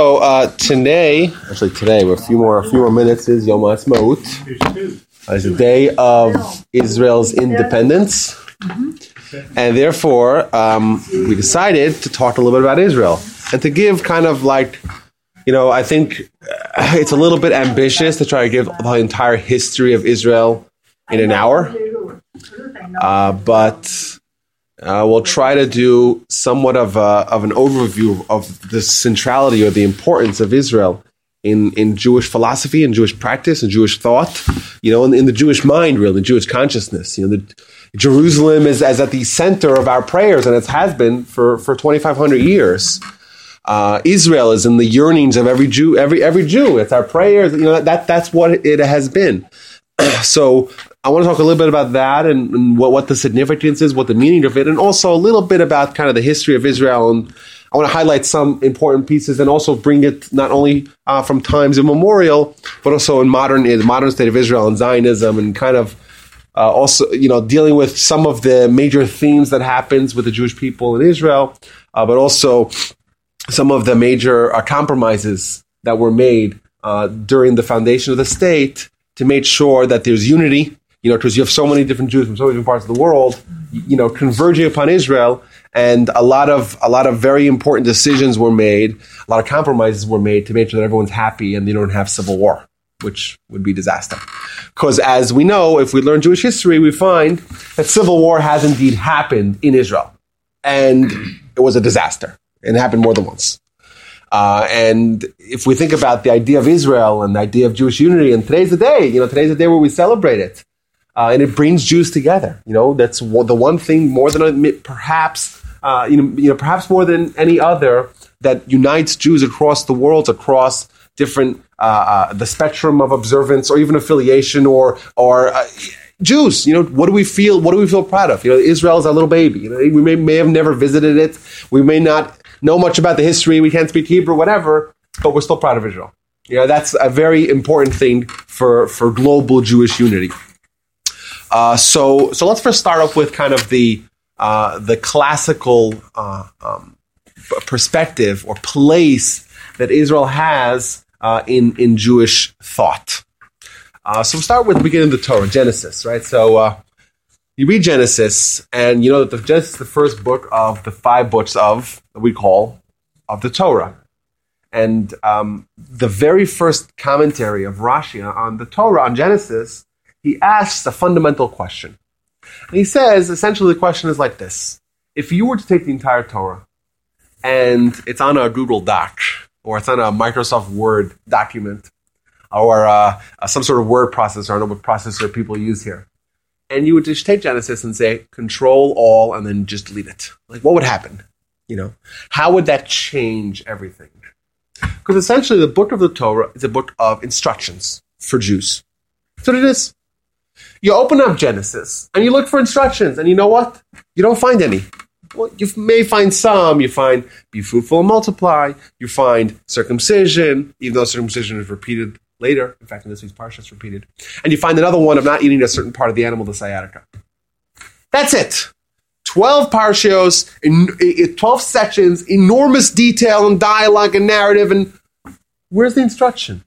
So uh, today, actually today, with a few more, a few more minutes is Yom Ha'atzmaut. It's the day of Israel's independence, and therefore um, we decided to talk a little bit about Israel and to give kind of like, you know, I think uh, it's a little bit ambitious to try to give the entire history of Israel in an hour, uh, but uh, we'll try to do somewhat of, a, of an overview of the centrality or the importance of Israel in, in Jewish philosophy and Jewish practice and Jewish thought, you know, in, in the Jewish mind, really, the Jewish consciousness. You know, the, Jerusalem is, is at the center of our prayers, and it has been for, for 2,500 years. Uh, Israel is in the yearnings of every Jew, every every Jew. It's our prayers. You know that that's what it has been. so I want to talk a little bit about that and, and, what, what the significance is, what the meaning of it, and also a little bit about kind of the history of Israel. And I want to highlight some important pieces and also bring it not only uh, from times immemorial, but also in modern in the modern state of Israel and Zionism, and kind of uh, also you know dealing with some of the major themes that happens with the Jewish people in Israel, uh, but also some of the major uh, compromises that were made uh, during the foundation of the state to make sure that there's unity you know, because you have so many different Jews from so many different parts of the world, you know, converging upon Israel, and a lot of a lot of very important decisions were made, a lot of compromises were made to make sure that everyone's happy and they don't have civil war, which would be disaster. Because as we know, if we learn Jewish history, we find that civil war has indeed happened in Israel, and it was a disaster. It happened more than once. Uh, and if we think about the idea of Israel and the idea of Jewish unity, and today's the day, you know, today's the day where we celebrate it. Uh, and it brings Jews together. You know, that's the one thing more than perhaps, uh, you know, you know, perhaps more than any other that unites Jews across the world, across different uh, uh the spectrum of observance or even affiliation or or. Uh, Jews, you know, what do we feel? What do we feel proud of? You know, Israel is our little baby. You know, we may, may have never visited it. We may not know much about the history. We can't speak Hebrew, whatever, but we're still proud of Israel. You know, that's a very important thing for, for global Jewish unity. Uh, so, so let's first start off with kind of the uh, the classical uh, um, perspective or place that Israel has uh, in in Jewish thought. Uh, so we'll start with the beginning of the Torah, Genesis, right? So you read Genesis, and you know that the Genesis is the first book of the five books of that we call of the Torah. And um, the very first commentary of Rashi on the Torah on Genesis he asks a fundamental question. And he says, essentially, the question is like this If you were to take the entire Torah and it's on a Google Doc or it's on a Microsoft Word document or uh, some sort of word processor, I don't know what processor people use here, and you would just take Genesis and say Control All and then just delete it, like what would happen? You know, how would that change everything? Because essentially, the book of the Torah is a book of instructions for Jews. What it is. You open up Genesis and you look for instructions, and you know what? You don't find any. Well, you may find some. You find be fruitful and multiply. You find circumcision, even though circumcision is repeated later. In fact, in this week's parsha, it's repeated. And you find another one of not eating a certain part of the animal, the sciatica. That's it. 12 parshios, in, 12 sections, enormous detail and dialogue and narrative. And where's the instruction?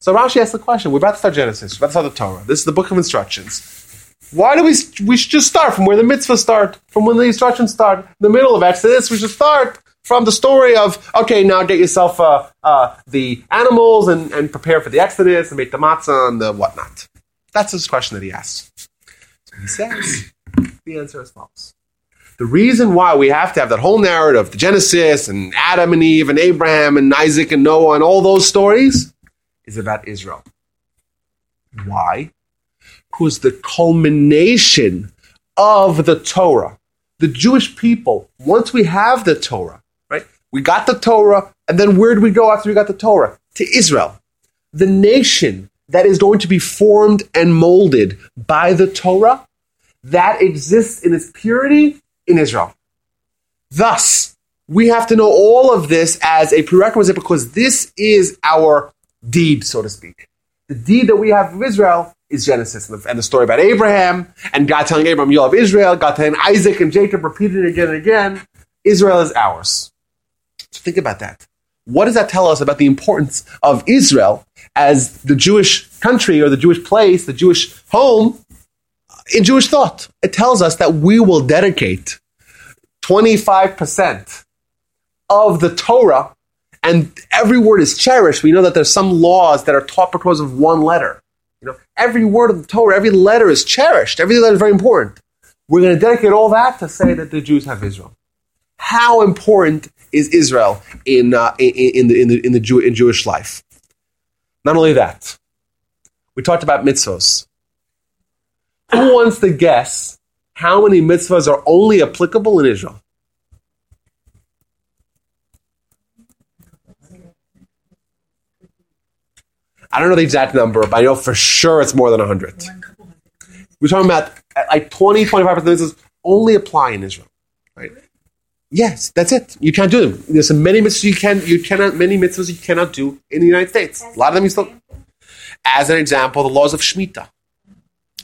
So Rashi asks the question: We're about to start Genesis. We're about to start the Torah. This is the book of instructions. Why do we? We should just start from where the mitzvahs start, from when the instructions start. The middle of Exodus, we should start from the story of okay, now get yourself uh, uh, the animals and, and prepare for the Exodus and make the matzah and the whatnot. That's his question that he asks. So he says the answer is false. The reason why we have to have that whole narrative, the Genesis and Adam and Eve and Abraham and Isaac and Noah and all those stories is about Israel. Why? Because the culmination of the Torah, the Jewish people, once we have the Torah, right? We got the Torah, and then where do we go after we got the Torah? To Israel. The nation that is going to be formed and molded by the Torah that exists in its purity in Israel. Thus, we have to know all of this as a prerequisite because this is our deed, so to speak. The deed that we have of Israel is Genesis and the story about Abraham and God telling Abraham, You'll have Israel, God telling Isaac and Jacob, repeated again and again. Israel is ours. So think about that. what does that tell us about the importance of Israel as the Jewish country or the Jewish place, the Jewish home in Jewish thought? It tells us that we will dedicate 25% of the Torah and every word is cherished. We know that there's some laws that are taught because of one letter. You know, every word of the Torah, every letter is cherished. Every letter is very important. We're going to dedicate all that to say that the Jews have Israel. How important is Israel in, uh, in, in, the, in, the, in, the Jew, in Jewish life? Not only that, we talked about mitzvahs. Who wants to guess how many mitzvahs are only applicable in Israel? I don't know the exact number, but I know for sure it's more than 100. We're talking about like 20, 25% of this only apply in Israel. Right? Yes, that's it. You can't do them. There's many mitzvahs you can you cannot many mitzvahs you cannot do in the United States. A lot of them you still as an example, the laws of Shemitah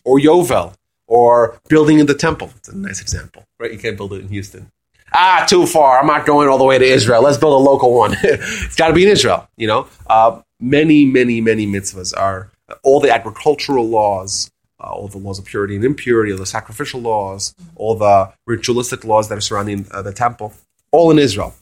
or Yovel or building in the temple. It's a nice example. Right? You can't build it in Houston. Ah, too far. I'm not going all the way to Israel. Let's build a local one. it's got to be in Israel, you know? Uh, many, many, many mitzvahs are all the agricultural laws, uh, all the laws of purity and impurity, all the sacrificial laws, all the ritualistic laws that are surrounding uh, the temple, all in Israel.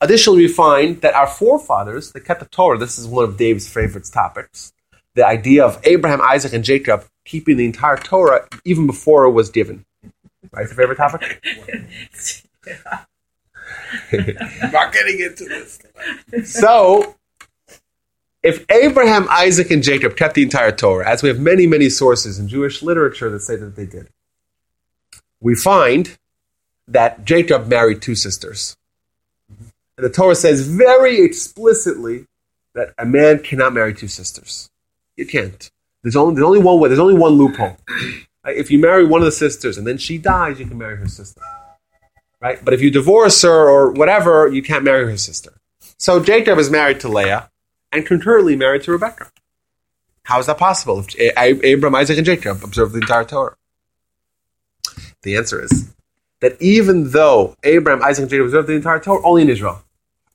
Additionally, we find that our forefathers, they kept the Torah. This is one of Dave's favorite topics. The idea of Abraham, Isaac, and Jacob keeping the entire Torah even before it was given. Right? A favorite topic? I'm not getting into this. So, if Abraham, Isaac, and Jacob kept the entire Torah, as we have many, many sources in Jewish literature that say that they did, we find that Jacob married two sisters. And the Torah says very explicitly that a man cannot marry two sisters. You can't. There's only, there's only one way. There's only one loophole. If you marry one of the sisters and then she dies, you can marry her sister. Right? But if you divorce her or whatever, you can't marry her sister. So Jacob is married to Leah and concurrently married to Rebecca. How is that possible? If Abram, Isaac, and Jacob observed the entire Torah. The answer is that even though Abraham, Isaac, and Jacob observed the entire Torah, only in Israel,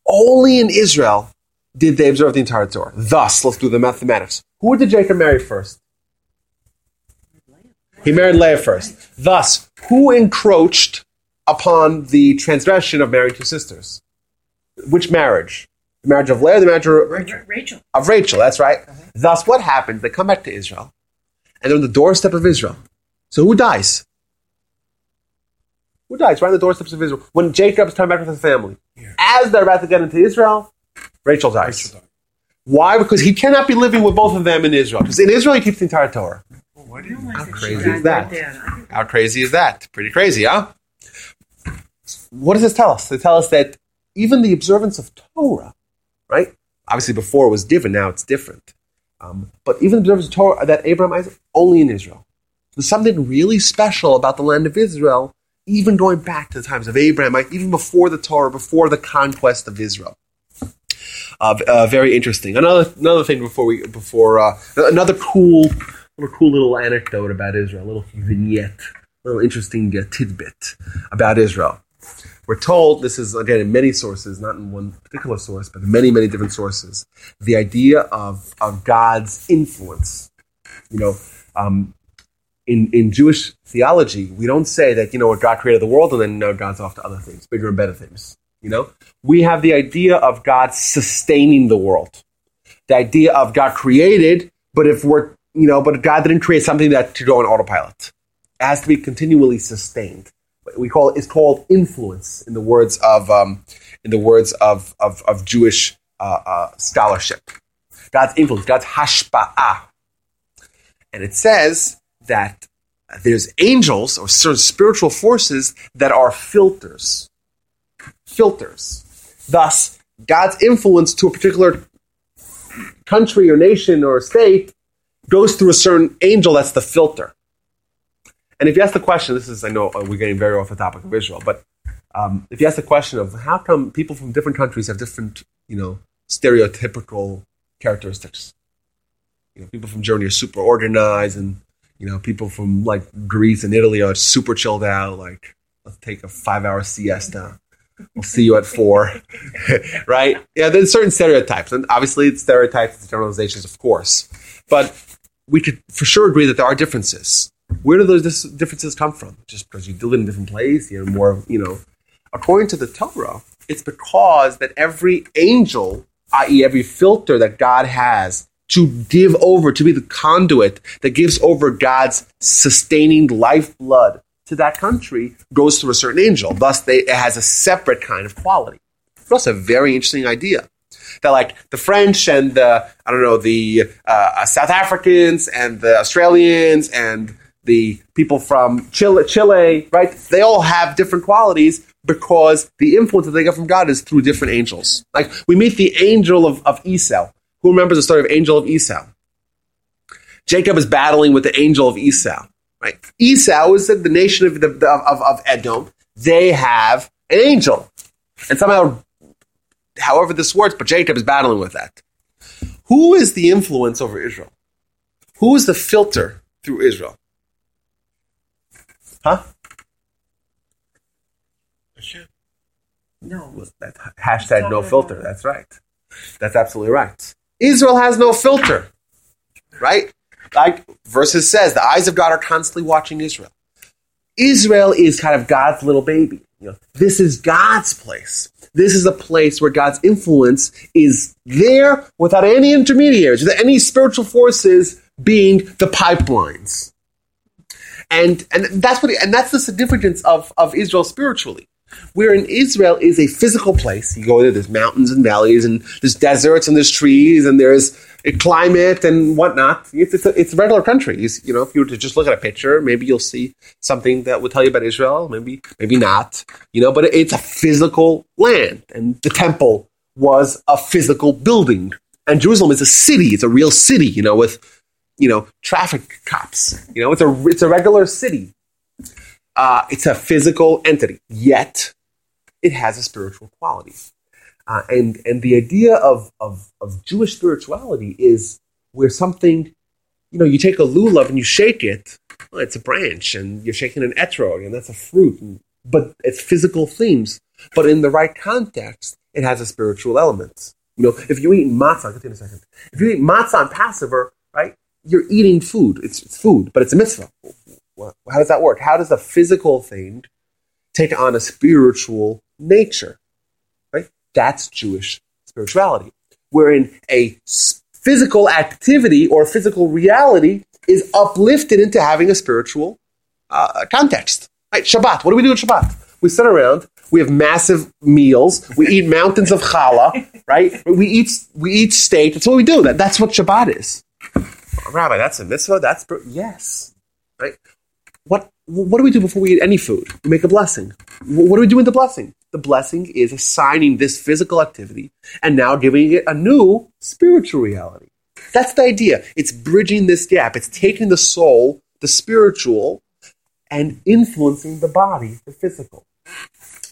only in Israel did they observe the entire Torah. Thus, let's do the mathematics. Who did Jacob marry first? He married Leah first. Thus, who encroached upon the transgression of marrying two sisters? Which marriage? The marriage of Leah, the marriage of Rachel. Rachel. Of Rachel, that's right. Uh-huh. Thus, what happens? They come back to Israel, and they're on the doorstep of Israel. So who dies? Who dies? Right on the doorsteps of Israel. When Jacob's coming back with his family. Yeah. As they're about to get into Israel, Rachel dies. Rachel. Why? Because he cannot be living with both of them in Israel. Because in Israel, he keeps the entire Torah. How crazy is that? How crazy is that? Pretty crazy, huh? What does this tell us? They tell us that even the observance of Torah right? Obviously, before it was given, now it's different. Um, but even the observance of Torah that Abraham Isaac only in Israel. There's something really special about the land of Israel, even going back to the times of Abraham, even before the Torah, before the conquest of Israel. Uh, uh, very interesting. Another another thing before we before uh, another cool little cool little anecdote about Israel, a little vignette, a little interesting tidbit about Israel. We're told, this is again in many sources, not in one particular source, but in many, many different sources, the idea of, of God's influence. You know, um, in, in Jewish theology, we don't say that, you know, God created the world and then God's off to other things, bigger and better things. You know, we have the idea of God sustaining the world. The idea of God created, but if we're, you know, but God didn't create something that to go on autopilot. It has to be continually sustained we call it is called influence in the words of um, in the words of of, of Jewish uh, uh, scholarship. God's influence, God's hashpa'ah, and it says that there's angels or certain spiritual forces that are filters. Filters. Thus, God's influence to a particular country or nation or state goes through a certain angel that's the filter. And if you ask the question, this is, I know uh, we're getting very off the topic of Israel, but um, if you ask the question of how come people from different countries have different, you know, stereotypical characteristics. You know, people from Germany are super organized, and you know, people from like Greece and Italy are super chilled out. Like, let's take a five-hour siesta. We'll see you at four, right? Yeah, there's certain stereotypes, and obviously it's stereotypes, it's generalizations, of course, but we could for sure agree that there are differences. Where do those differences come from? Just because you live in a different place, you're more, you know. According to the Torah, it's because that every angel, i.e., every filter that God has to give over, to be the conduit that gives over God's sustaining lifeblood to that country, goes through a certain angel. Thus, they, it has a separate kind of quality. Also a very interesting idea that like the French and the I don't know the uh, South Africans and the Australians and the people from Chile, Chile, right? They all have different qualities because the influence that they get from God is through different angels. Like we meet the angel of, of Esau. Who remembers the story of angel of Esau? Jacob is battling with the angel of Esau. Right? Esau is the nation of, the, of, of Edom. They have an angel. And somehow, however this works, but Jacob is battling with that. Who is the influence over Israel? Who is the filter through Israel? Huh? No, that hashtag no filter. That's right. That's absolutely right. Israel has no filter, right? Like verses says, the eyes of God are constantly watching Israel. Israel is kind of God's little baby. You know, this is God's place. This is a place where God's influence is there without any intermediaries, without any spiritual forces being the pipelines. And and that's what and that's the significance of, of Israel spiritually. Where in Israel is a physical place. You go there, there's mountains and valleys, and there's deserts and there's trees, and there's a climate and whatnot. It's, it's, a, it's a regular country. You, you know, if you were to just look at a picture, maybe you'll see something that would tell you about Israel. Maybe, maybe not. You know, but it's a physical land, and the temple was a physical building, and Jerusalem is a city. It's a real city. You know, with you know traffic cops. You know, it's a it's a regular city. Uh, it's a physical entity, yet it has a spiritual quality. Uh, and and the idea of, of of Jewish spirituality is where something, you know, you take a lulav and you shake it. Well, it's a branch, and you're shaking an etrog, and that's a fruit. And, but it's physical themes. But in the right context, it has a spiritual element. You know, if you eat matzah, I'll get in a second. If you eat matzah on Passover, right, you're eating food. It's, it's food, but it's a mitzvah. How does that work? How does a physical thing take on a spiritual nature? Right? That's Jewish spirituality, wherein a physical activity or physical reality is uplifted into having a spiritual uh, context. Right? Shabbat. What do we do on Shabbat? We sit around. We have massive meals. We eat mountains of challah. Right? We eat we eat steak. That's what we do. That, that's what Shabbat is. Rabbi, that's a mitzvah. That's yes. Right? what what do we do before we eat any food? We make a blessing. What do we do with the blessing? The blessing is assigning this physical activity and now giving it a new spiritual reality. That's the idea. It's bridging this gap. It's taking the soul, the spiritual, and influencing the body, the physical.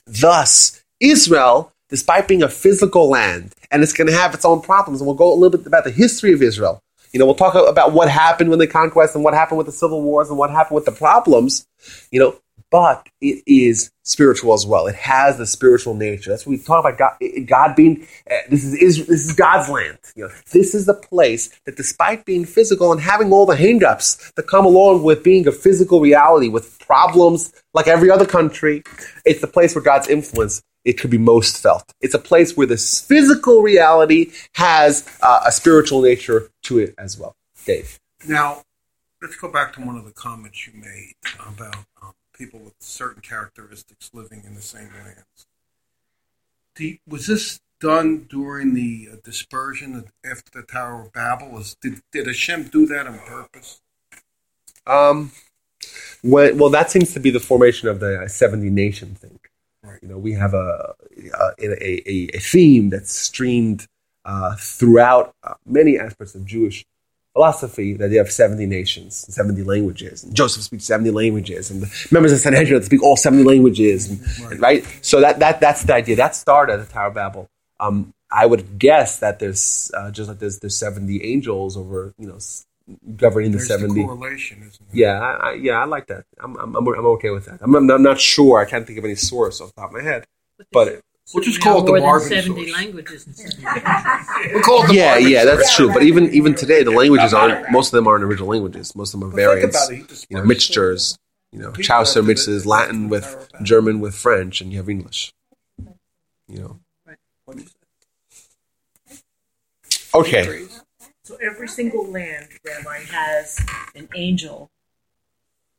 Thus, Israel, despite being a physical land, and it's going to have its own problems, and we'll go a little bit about the history of Israel you know, we'll talk about what happened when the conquest and what happened with the civil wars and what happened with the problems, you know, but it is spiritual as well. It has the spiritual nature. That's what we talk about God, God being, uh, this is, this is God's land. You know, this is the place that despite being physical and having all the hangups that come along with being a physical reality with problems like every other country, it's the place where God's influence it could be most felt. It's a place where this physical reality has uh, a spiritual nature to it as well. Dave. Now, let's go back to one of the comments you made about um, people with certain characteristics living in the same lands. The, was this done during the uh, dispersion after the Tower of Babel? Was, did, did Hashem do that on purpose? Um, when, well, that seems to be the formation of the 70 nation thing. You know, we have a a, a, a theme that's streamed uh, throughout uh, many aspects of Jewish philosophy that you have 70 nations, 70 languages. And Joseph speaks 70 languages, and the members of Sanhedrin speak all 70 languages, and, right. right? So that, that, that's the idea. That started at the Tower of Babel. Um, I would guess that there's, uh, just like there's, there's 70 angels over, you know, governing the 70. The correlation, isn't it? Yeah, I, I, yeah, I like that. I'm, I'm, I'm, okay with that. I'm, I'm, not sure. I can't think of any source off the top of my head, but We'll just call it the more than Marvin seventy source. languages. And stuff. We call it the yeah, Marvin yeah, source. that's true. But even even today, the languages aren't. Most of them aren't original languages. Most of them are But think variants. about it, You know, mixtures. You know, Chaucer mixes Latin with German with French, and you have English. You know. What'd you say? Okay. So every single land, Rabbi, has an angel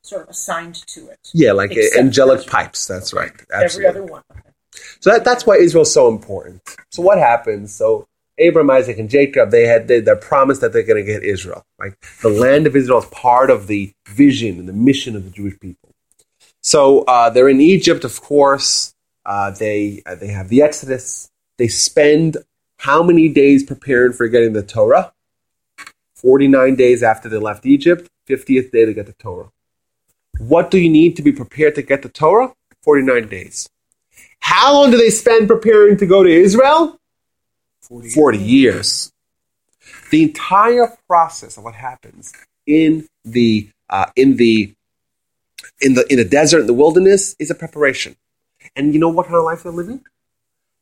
sort of assigned to it. Yeah, like angelic Israel. pipes. That's right. Every other one. Okay. So that, that's why Israel's so important. So what happens? So Abraham, Isaac, and Jacob, they had they, they're promised that they're going to get Israel. Right? The land of Israel is part of the vision and the mission of the Jewish people. So uh, they're in Egypt, of course. Uh, they uh, they have the Exodus. They spend how many days preparing for getting the Torah? Forty nine days after they left Egypt. Fiftieth day they get the Torah. What do you need to be prepared to get the Torah? Forty nine days. How long do they spend preparing to go to Israel? 40. 40 years. The entire process of what happens in the uh, in the in the in the desert in the wilderness is a preparation. And you know what kind of life they're living?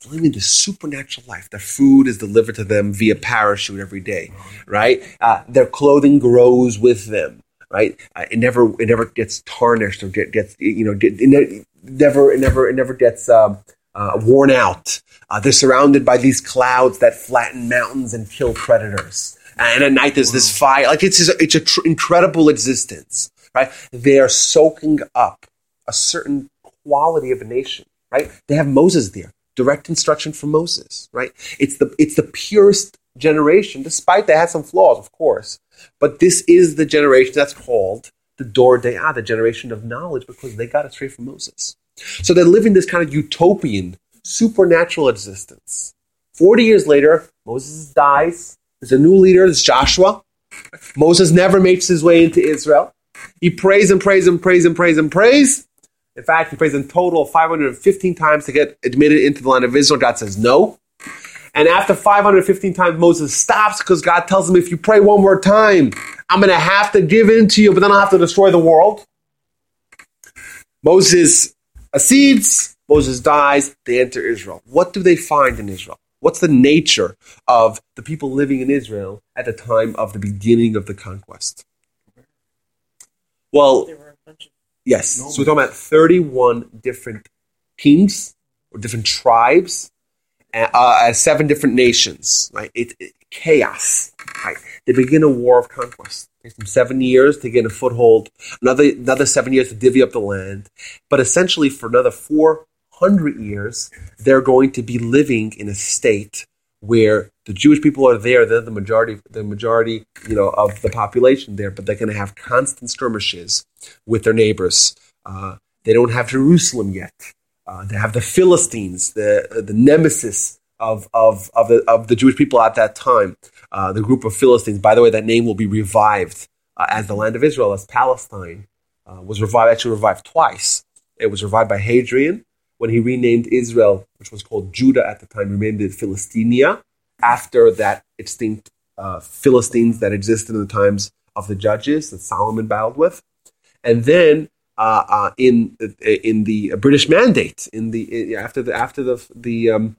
Living this supernatural life. Their food is delivered to them via parachute every day, right? Uh, their clothing grows with them, right? Uh, it never it never gets tarnished or get, gets you know it never it never it never gets um, uh, worn out. Uh, they're surrounded by these clouds that flatten mountains and kill predators. And at night there's this fire. Like it's it's an tr- incredible existence, right? They are soaking up a certain quality of a nation, right? They have Moses there, direct instruction from Moses, right? It's the it's the purest generation, despite they had some flaws, of course. But this is the generation that's called the Dor De'ah, the generation of knowledge, because they got it straight from Moses. So they're living this kind of utopian, supernatural existence. Forty years later, Moses dies. There's a new leader, it's Joshua. Moses never makes his way into Israel. He prays and prays and prays and prays and prays. In fact, he prays in total 515 times to get admitted into the land of Israel. God says no. And after 515 times, Moses stops because God tells him, if you pray one more time, I'm going to have to give in to you, but then I'll have to destroy the world. Moses accedes, Moses dies, they enter Israel. What do they find in Israel? What's the nature of the people living in Israel at the time of the beginning of the conquest? Well, There were a bunch of Yes. So we're talking about 31 different kings or different tribes, uh, uh, seven different nations. Right? It, it- chaos. Right? They begin a war of conquest. It takes them seven years to gain a foothold. Another another seven years to divvy up the land. But essentially, for another 400 years, they're going to be living in a state where the Jewish people are there. They're the majority, the majority, you know, of the population there. But they're going to have constant skirmishes with their neighbors. Uh, they don't have Jerusalem yet. Uh, they have the Philistines, the the nemesis of of of the of the Jewish people at that time. Uh, the group of Philistines. By the way, that name will be revived uh, as the land of Israel, as Palestine uh, was revived. Actually, revived twice. It was revived by Hadrian when he renamed Israel, which was called Judah at the time, renamed it Philistinia after that extinct uh, Philistines that existed in the times of the judges that Solomon battled with and then uh, uh, in in the British Mandate, in the after the after the the um,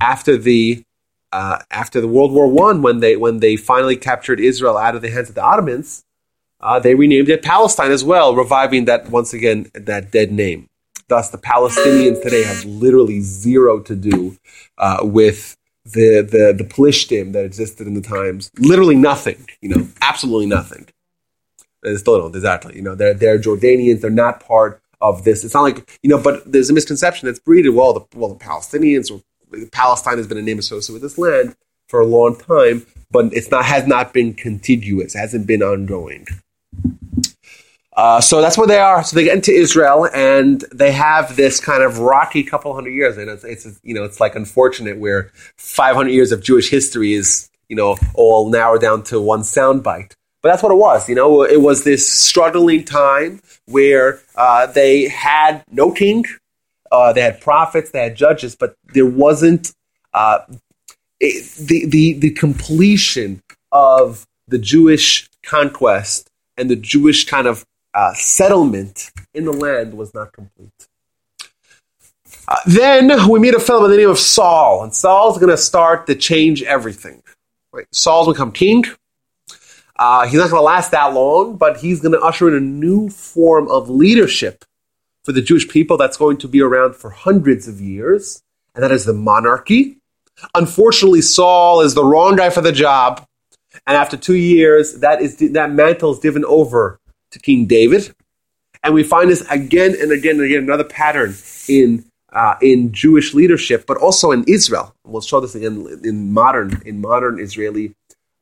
after the uh, after the World War One, when they when they finally captured Israel out of the hands of the Ottomans, uh, they renamed it Palestine as well, reviving that once again that dead name. Thus, the Palestinians today have literally zero to do uh, with the the the Plishtim that existed in the times. Literally nothing, you know, absolutely nothing. Still don't exactly. You know, they're they're Jordanians. They're not part of this. It's not like you know, but there's a misconception that's breeded. Well, the well, the Palestinians or Palestine has been a name associated with this land for a long time, but it's not has not been contiguous. Hasn't been ongoing. Uh, so that's where they are. So they get into Israel, and they have this kind of rocky couple hundred years. And it's, it's you know it's like unfortunate where 500 years of Jewish history is you know all narrowed down to one soundbite. But that's what it was. You know, it was this struggling time where uh, they had no king, uh, they had prophets, they had judges, but there wasn't uh, it, the the the completion of the Jewish conquest and the Jewish kind of uh, settlement in the land was not complete. Uh, then we meet a fellow by the name of Saul, and Saul's going to start to change everything. Right? Saul's become king. Uh, he's not going to last that long, but he's going to usher in a new form of leadership for the Jewish people that's going to be around for hundreds of years, and that is the monarchy. Unfortunately, Saul is the wrong guy for the job, and after two years, that is that mantle is given over to King David, and we find this again and again and again another pattern in uh, in Jewish leadership, but also in Israel. We'll show this again in modern in modern Israeli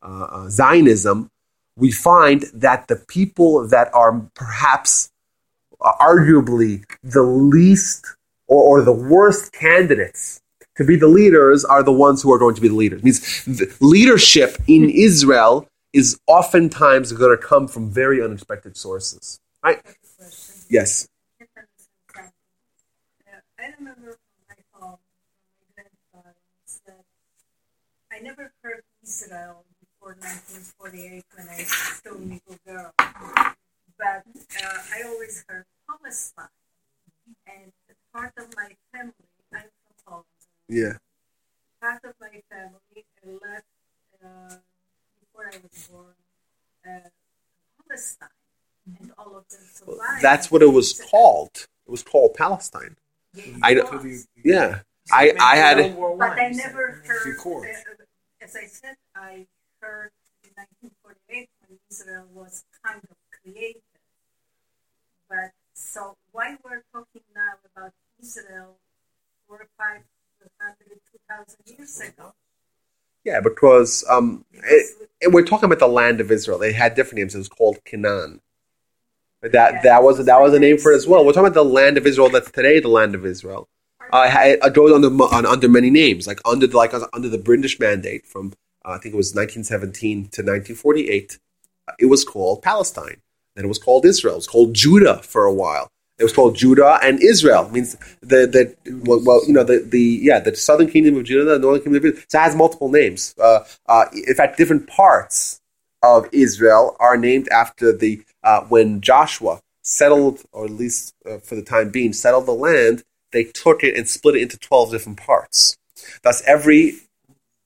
uh, uh, Zionism. We find that the people that are perhaps uh, arguably the least or, or, the worst candidates to be the leaders are the ones who are going to be the leaders. It means leadership in Israel is oftentimes going to come from very unexpected sources. Right? Yes. I remember from my home, my grandfather said, I never heard Israel before 1948 when I was still a little girl, but uh, I always heard Palestine. And part of my family, I'm from Poland. Yeah. Part of my family left uh, before I was born uh, Palestine, and all of them survived. Well, that's what it was called. It was called Palestine. I yeah. I I had but I never heard. Uh, as I said, I heard in 1948 when Israel was kind of created. But so why we're talking now about Israel four, five, hundred, two thousand years ago? Yeah, because um, it, it, we're talking about the land of Israel. They had different names. It was called Canaan. That yeah, that was that was a name for it as well. We're talking about the land of Israel that's today the land of Israel. Uh, it goes under under many names, like under the, like under the British Mandate from uh, I think it was 1917 to 1948. Uh, it was called Palestine. Then it was called Israel. It was called Judah for a while. It was called Judah and Israel. It means the the well, well, you know the the yeah the southern kingdom of Judah, the northern kingdom of Israel. So it has multiple names. Uh, uh, in fact, different parts of Israel are named after the uh, when Joshua settled, or at least uh, for the time being, settled the land. They took it and split it into twelve different parts. Thus, every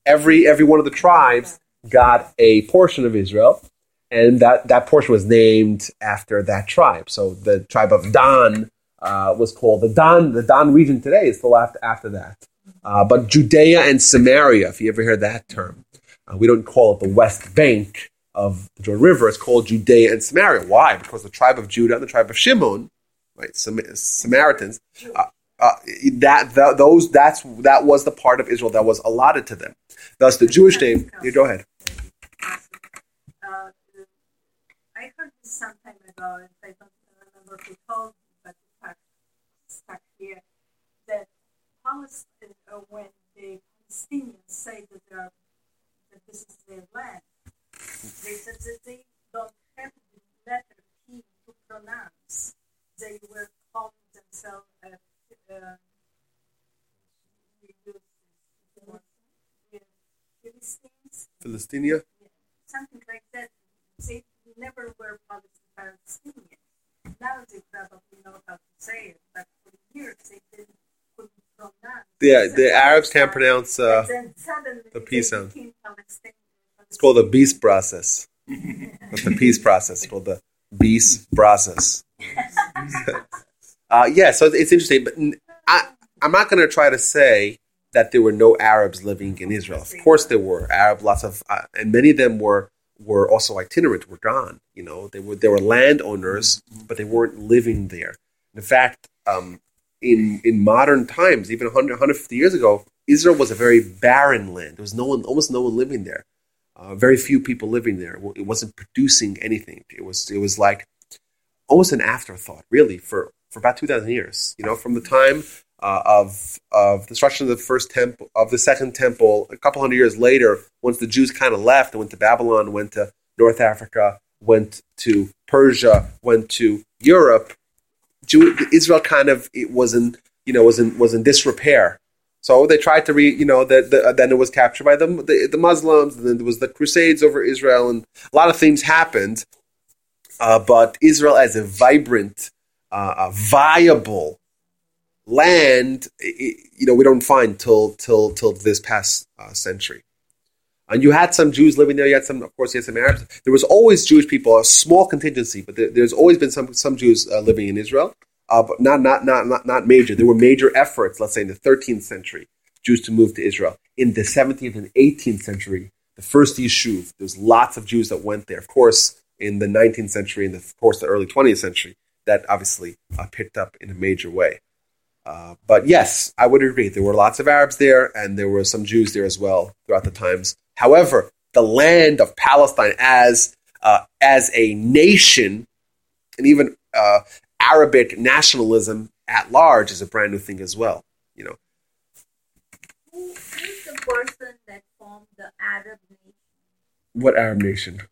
every every one of the tribes got a portion of Israel, and that that portion was named after that tribe. So the tribe of Dan uh, was called the Dan. The Dan region today is still after after that. Uh, but Judea and Samaria, if you ever hear that term, uh, we don't call it the West Bank of the Jordan River is called Judea and Samaria. Why? Because the tribe of Judah and the tribe of Shimon, right, Sam- Samaritans, uh, uh, that, that those that's that was the part of Israel that was allotted to them. Thus, the Jewish name. You go ahead. Uh, I heard this some time ago, I don't remember who told me, but it's stuck here that Palestine, uh, when the Palestinians say that, they are, that this is their land, they said that they don't have the letter P to pronounce. They were calling themselves uh, uh, Philistines. Philistinia? Yeah, something like that. They never were Palestinians. Now they probably know how to say it, but for years they didn't pronounce. Yeah, the Arabs can't pronounce uh, the P sound. It's called the beast process. That's the peace process. It's called the beast process. uh, yeah, so it's interesting, but I, I'm not going to try to say that there were no Arabs living in Israel. Of course, there were Arab, lots of, uh, and many of them were were also itinerant, were gone. You know, they were they were landowners, but they weren't living there. In fact, um, in in modern times, even 100, 150 years ago, Israel was a very barren land. There was no one, almost no one living there. Uh, very few people living there. It wasn't producing anything. It was it was like almost an afterthought, really, for, for about two thousand years. You know, from the time uh, of of the destruction of the first temple, of the second temple, a couple hundred years later, once the Jews kind of left and went to Babylon, went to North Africa, went to Persia, went to Europe, Jew, Israel kind of it was in you know was in was in disrepair. So they tried to re, you know, the, the, then it was captured by the, the, the Muslims, and then there was the Crusades over Israel, and a lot of things happened. Uh, but Israel, as a vibrant, uh, a viable land, i- i- you know, we don't find till till till this past uh, century. And you had some Jews living there. You had some, of course, you had some Arabs. There was always Jewish people, a small contingency, but there, there's always been some some Jews uh, living in Israel, but not, not not not not major. There were major efforts, let's say in the 13th century, Jews to move to Israel. In the 17th and 18th century, the first Yishuv, there's lots of Jews that went there. Of course, in the 19th century and of course the early 20th century, that obviously uh, picked up in a major way. Uh, but yes, I would agree. There were lots of Arabs there, and there were some Jews there as well throughout the times. However, the land of Palestine as uh, as a nation, and even uh, Arabic nationalism at large, is a brand new thing as well. You know, Who is the person that formed the Arab nation? what Arab nation?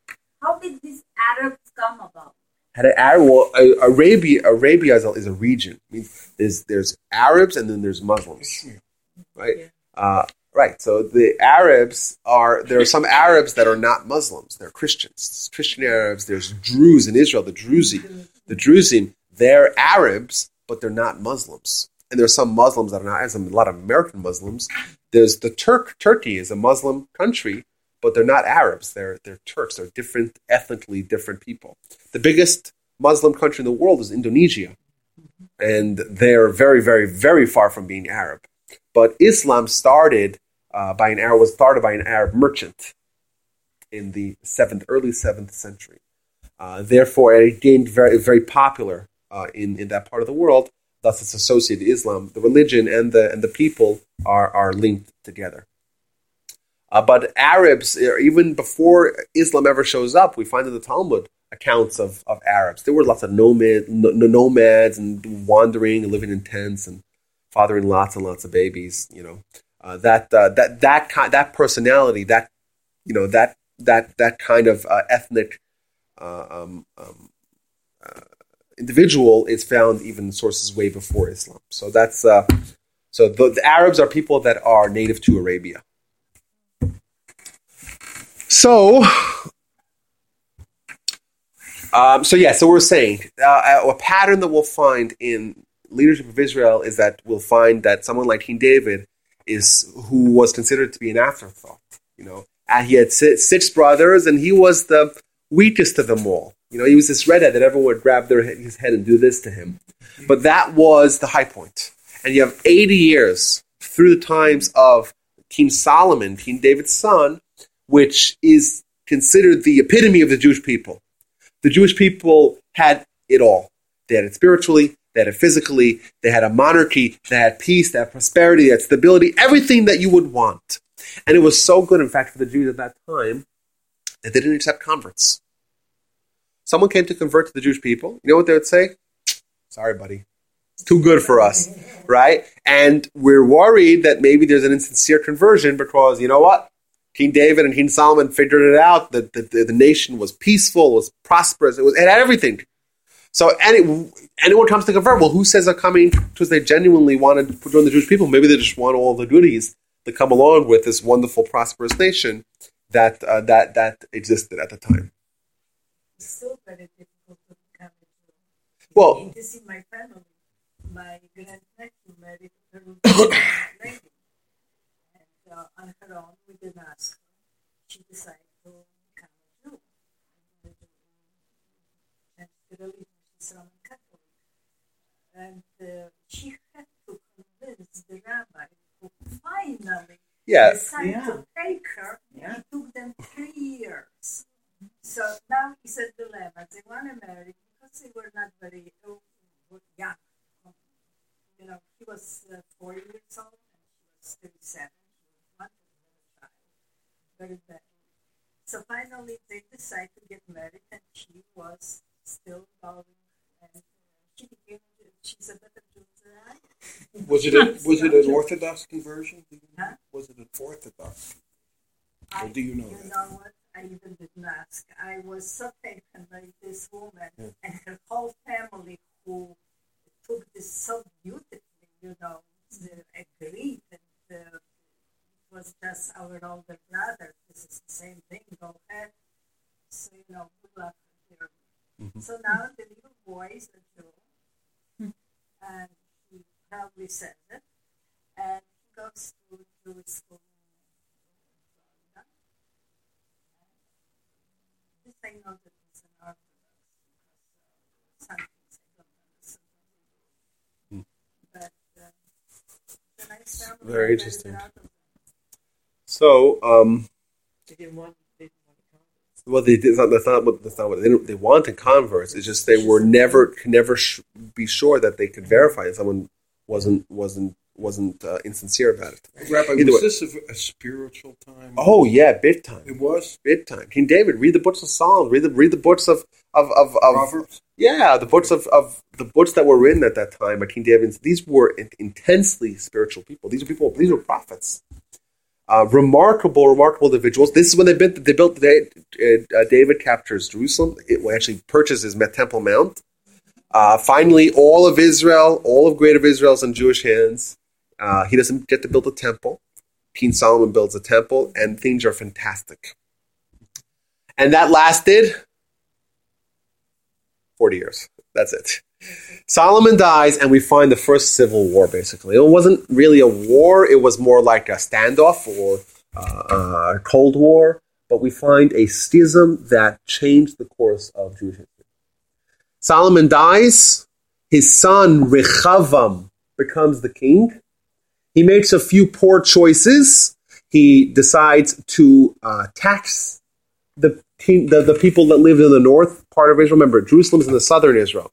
How did these Arabs come about? Had an Arab, well, Arabia, Arabia is a, is a region. I mean, there's there's Arabs and then there's Muslims, right? Uh, right. So the Arabs are there are some Arabs that are not Muslims. They're Christians. There's Christian Arabs. There's Druze in Israel. The Druzi, the Druzim. They're Arabs, but they're not Muslims. And there's some Muslims that are not. There's a lot of American Muslims. There's the Turk. Turkey is a Muslim country, but they're not Arabs. They're they're Turks. They're different, ethnically different people. The biggest Muslim country in the world is Indonesia, and they're very, very, very far from being Arab. But Islam started uh, by an Arab was started by an Arab merchant in the seventh, early seventh century. Uh, therefore, it gained very, very popular uh, in in that part of the world. Thus, it's associated Islam. The religion and the and the people are are linked together. Uh, but Arabs, uh, even before Islam ever shows up, we find in the Talmud accounts of, of Arabs. There were lots of nomad, no, nomads and wandering and living in tents and fathering lots and lots of babies. You know uh, that uh, that that kind that personality that you know that that that kind of uh, ethnic uh, um, um, individual is found even in sources way before Islam. So that's uh, so the, the Arabs are people that are native to Arabia. So, um, so yeah, so we're saying uh, a pattern that we'll find in leadership of Israel is that we'll find that someone like King David is who was considered to be an afterthought. You know, and he had six, six brothers, and he was the weakest of them all. You know, he was this redhead that everyone would grab their his head and do this to him. But that was the high point. And you have 80 years through the times of King Solomon, King David's son, which is considered the epitome of the Jewish people. The Jewish people had it all. They had it spiritually, they had it physically, they had a monarchy, they had peace, they had prosperity, they had stability, everything that you would want. And it was so good, in fact, for the Jews at that time that they didn't accept converts. Someone came to convert to the Jewish people. You know what they would say? Sorry, buddy. It's too good for us, right? And we're worried that maybe there's an insincere conversion because, you know what? King David and King Solomon figured it out that the, the, the nation was peaceful, was prosperous, it, was, it had everything. So any, anyone comes to convert, well, who says they're coming because they genuinely wanted to join the Jewish people? Maybe they just want all the goodies that come along with this wonderful, prosperous nation that uh, that that existed at the time. It's still very difficult to become a Jew. Well- You can see my family. My grand nephew married a Peruvian lady. And uh, on her own, we didn't ask her. She decided to become a Jew. And the religion, she's Roman Catholic. And uh, she had to convince the rabbi who finally Yeah, decided Yeah. to take her. Yeah. It took them three years. So now it's a dilemma. They want to marry because they were not very young. You know, he was uh, four years old and she was 37. She wanted to have a child very badly. So finally, they decided to get married, and she was still going. And uh, she became, she's a better Jew than I. Was it a, was it an Orthodox conversion? Do you know? Huh? Was it an Orthodox? Or do you know that? know what? I even didn't ask. I was so taken by this woman yeah. and her whole family who took this so beautifully, you know, agreed. And uh, it was just our older brother. This is the same thing, go ahead. So, you know, good luck here. Mm-hmm. So now the little boy is a Jew, hmm. and he proudly says it, and he goes to Jewish school Very interesting. So, um, want. Want well, they did, that's not what that's not what they, they wanted converts. It's just they were never never sh- be sure that they could verify that someone wasn't wasn't wasn't uh, insincere about it. Rabbi, Either was way. this a, a spiritual time? Oh yeah, big time, It was? big time. King David, read the books of Psalms, read the read the books of of of, of Proverbs? Yeah, the books of, of the books that were written at that time by King David. These were intensely spiritual people. These were people. These were prophets. Uh, remarkable, remarkable individuals. This is when they built. They built. They, uh, David captures Jerusalem. It actually purchases Temple Mount. Uh, finally, all of Israel, all of Greater Israel, is in Jewish hands. Uh, he doesn't get to build a temple. King Solomon builds a temple, and things are fantastic. And that lasted 40 years. That's it. Solomon dies, and we find the first civil war, basically. It wasn't really a war, it was more like a standoff or uh, a Cold War, but we find a schism that changed the course of Jewish history. Solomon dies, his son Rechavam becomes the king. He makes a few poor choices. He decides to uh, tax the, the the people that live in the north part of Israel. Remember, Jerusalem's in the southern Israel,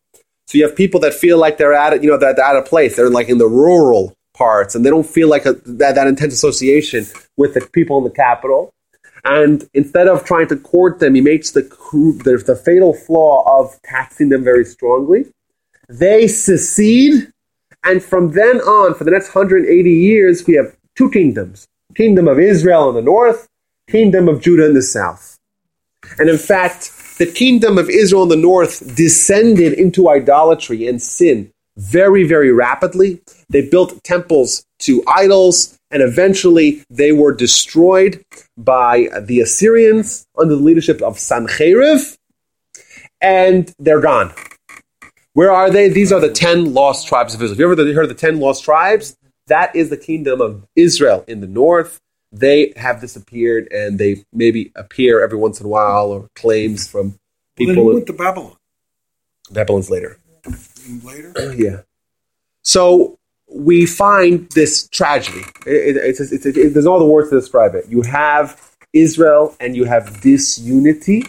so you have people that feel like they're at it. You know, that they're out of place. They're like in the rural parts, and they don't feel like a, that that intense association with the people in the capital. And instead of trying to court them, he makes the the, the fatal flaw of taxing them very strongly. They secede, and from then on, for the next 180 years, we have two kingdoms: kingdom of Israel in the north, kingdom of Judah in the south. And in fact, the kingdom of Israel in the north descended into idolatry and sin very, very rapidly. They built temples to idols, and eventually they were destroyed by the Assyrians under the leadership of Sancherib, and they're gone. Where are they? These are the ten lost tribes of Israel. Have you ever heard of the ten lost tribes? That is the kingdom of Israel in the north they have disappeared and they maybe appear every once in a while or claims from Well, then people he went to Babylon Babylon's later. later. yeah. So we find this tragedy. It, it, it's, it's, it, there's all the words to describe it. You have Israel and you have disunity.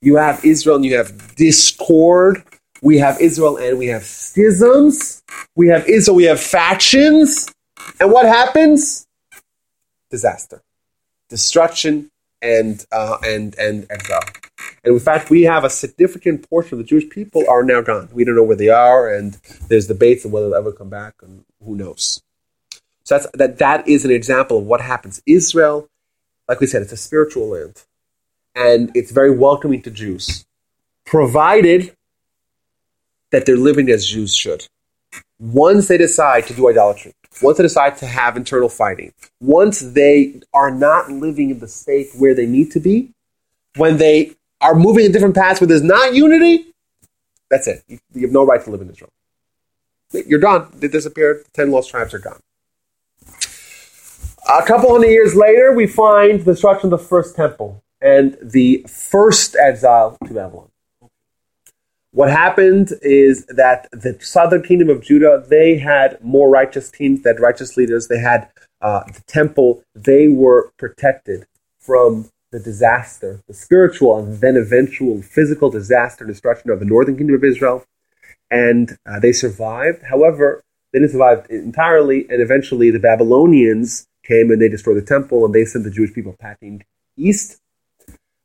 You have Israel and you have discord. We have Israel and we have schisms. We have Israel, we have factions. And what happens? Disaster, destruction, and uh, and and exile. And in fact, we have a significant portion of the Jewish people are now gone. We don't know where they are, and there's debates on whether they'll ever come back, and who knows. So that's, that that is an example of what happens. Israel, like we said, it's a spiritual land, and it's very welcoming to Jews, provided that they're living as Jews should. Once they decide to do idolatry, once they decide to have internal fighting, once they are not living in the state where they need to be, when they are moving in different paths where there's not unity, that's it. You, you have no right to live in Israel. You're done. They disappeared. The ten lost tribes are gone. A couple hundred years later, we find the destruction of the first temple and the first exile to Babylon. What happened is that the southern kingdom of Judah, they had more righteous kings, they had righteous leaders, they had uh, the temple, they were protected from the disaster, the spiritual and then eventual physical disaster destruction of the northern kingdom of Israel. And uh, they survived. However, they didn't survive entirely, and eventually the Babylonians came and they destroyed the temple and they sent the Jewish people packing east.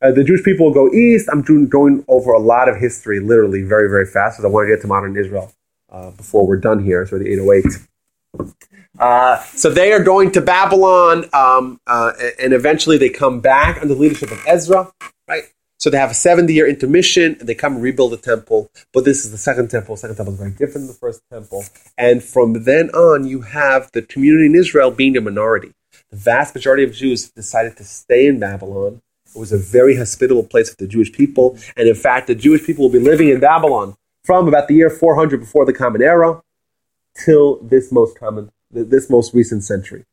Uh, the Jewish people will go east. I'm going over a lot of history, literally very, very fast, because I want to get to modern Israel uh, before we're done here. So the 808. Uh, so they are going to Babylon, um, uh, and eventually they come back under the leadership of Ezra, right? So they have a 70 year intermission, and they come and rebuild the temple. But this is the second temple. The second temple is very different than the first temple. And from then on, you have the community in Israel being a minority. The vast majority of Jews decided to stay in Babylon. It was a very hospitable place for the Jewish people. And in fact, the Jewish people will be living in Babylon from about the year 400 before the Common Era till this most common, this most recent century.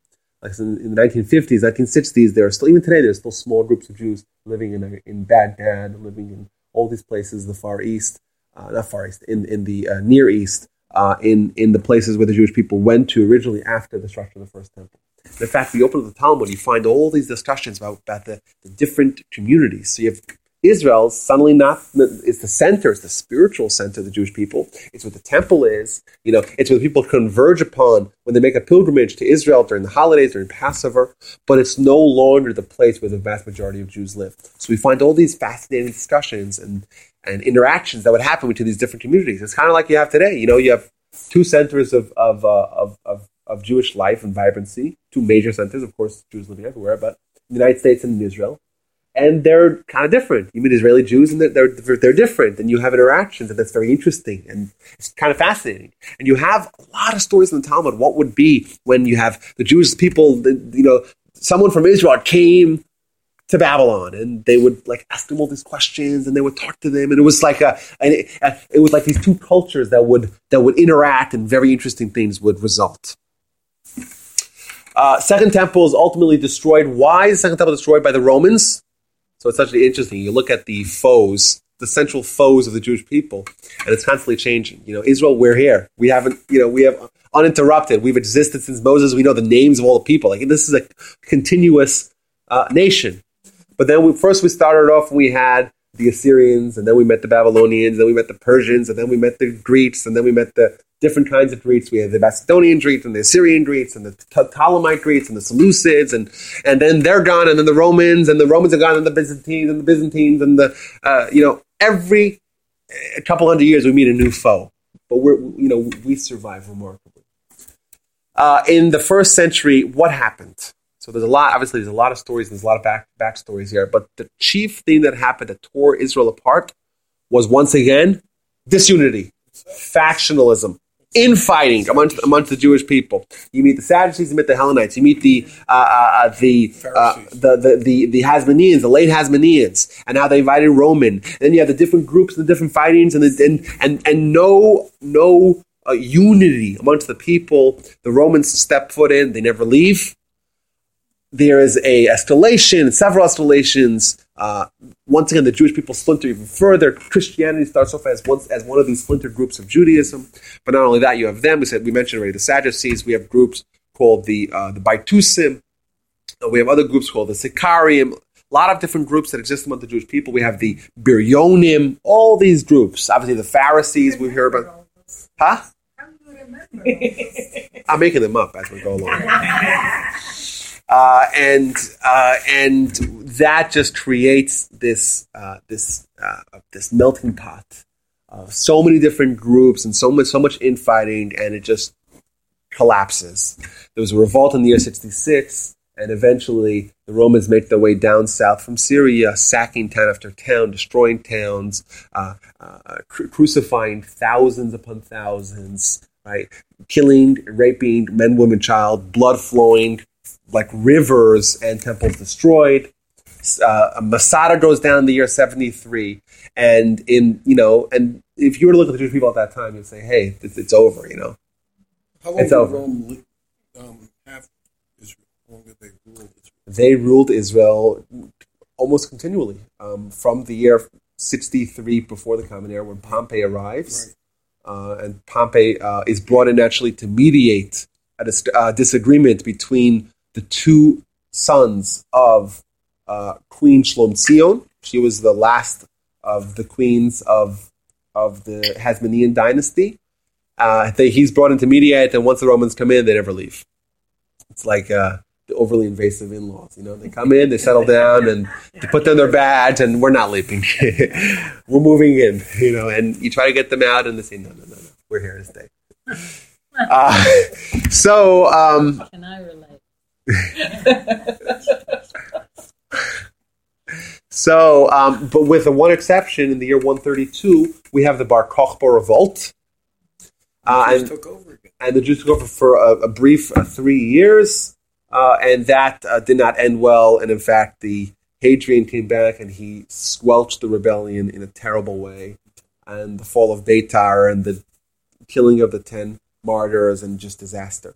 Like in, the 1950s, 1960s, there are still, even today, there's still small groups of Jews living in in Baghdad, living in all these places, the Far East, uh, not Far East, in in the uh, Near East, uh, in in the places where the Jewish people went to originally after the destruction of the first temple. In fact, we open up the Talmud, you find all these discussions about, about the, the different communities. So you have Israel suddenly not is the center, it's the spiritual center of the Jewish people. It's what the temple is. You know, it's what people converge upon when they make a pilgrimage to Israel during the holidays, during Passover. But it's no longer the place where the vast majority of Jews live. So we find all these fascinating discussions and and interactions that would happen between these different communities. It's kind of like you have today. You know, you have two centers of of, uh, of, of of Jewish life and vibrancy, two major centers, of course, Jews living everywhere, but the United States and in Israel and they're kind of different. You meet Israeli Jews, and they're, they're, they're different, and you have interactions, and that's very interesting, and it's kind of fascinating. And you have a lot of stories in the Talmud. What would be when you have the Jewish people, you know, someone from Israel came to Babylon, and they would like ask them all these questions, and they would talk to them, and it was like a, and it, uh, it was like these two cultures that would that would interact, and very interesting things would result. Uh, second temple is ultimately destroyed. Why is the second temple destroyed by the Romans? So it's actually interesting. You look at the foes, the central foes of the Jewish people, and it's constantly changing. You know, Israel, we're here. We haven't, you know, we have uninterrupted. We've existed since Moses. We know the names of all the people. Like this is a continuous uh, nation. But then we, first we started off. We had the Assyrians, and then we met the Babylonians, and then we met the Persians, and then we met the Greeks, and then we met the different kinds of Greeks. We have the Macedonian Greeks and the Assyrian Greeks and the Ptolemite Greeks and the Seleucids, and and then they're gone, and then the Romans, and the Romans are gone, and the Byzantines, and the Byzantines, and the uh, you know every a couple hundred years we meet a new foe, but we're you know we survive remarkably. Uh, in the first century, what happened? So there's a lot, obviously, there's a lot of stories, there's a lot of back backstories here. But the chief thing that happened that tore Israel apart was once again disunity, factionalism, infighting amongst amongst the Jewish people. You meet the Sadducees, you meet the Hellenites, you meet the uh, uh, the, uh, the, the the the Hasmoneans, the late Hasmoneans, and how they invited Roman. And then you have the different groups, the different fightings, and the, and and and no no uh, unity amongst the people. The Romans step foot in; they never leave there is a escalation, several escalations. Uh, once again, the Jewish people splinter even further. Christianity starts off as one, as one of these splinter groups of Judaism. But not only that, you have them. We said we mentioned already the Sadducees. We have groups called the uh, the Baitusim. Uh, we have other groups called the Sicarium. A lot of different groups that exist among the Jewish people. We have the Biryonim. All these groups. Obviously, the Pharisees. We hear about. Huh? I'm making them up as we go along. Uh, and uh, and that just creates this uh, this uh, this melting pot of so many different groups and so much so much infighting, and it just collapses. There was a revolt in the year sixty six, and eventually the Romans make their way down south from Syria, sacking town after town, destroying towns, uh, uh, cru- crucifying thousands upon thousands, right, killing, raping men, women, child, blood flowing like rivers and temples destroyed. Uh, Masada goes down in the year 73. And in, you know, and if you were to look at the Jewish people at that time, you'd say, hey, it's, it's over, you know. How long It's did over. Rome um, have Israel? How long did they rule Israel? They ruled Israel almost continually um, from the year 63 before the Common Era when Pompey arrives. Uh, and Pompey uh, is brought in actually to mediate a dis- uh, disagreement between the two sons of uh, Queen Shlomzion. She was the last of the queens of of the Hasmonean dynasty. Uh, they, he's brought in to mediate, and once the Romans come in, they never leave. It's like uh, the overly invasive in-laws. You know, they come in, they settle down, and they put down their badge, and we're not leaving. we're moving in. You know, and you try to get them out, and they say, no, no, no, no, we're here to stay. Uh, so. Um, Can I relate? So, um, but with the one exception, in the year 132, we have the Bar Kokhba revolt. Uh, and, took over again. and the Jews took over for a, a brief uh, three years, uh, and that uh, did not end well. And in fact, the Hadrian came back and he squelched the rebellion in a terrible way. And the fall of Beitar and the killing of the ten martyrs and just disaster.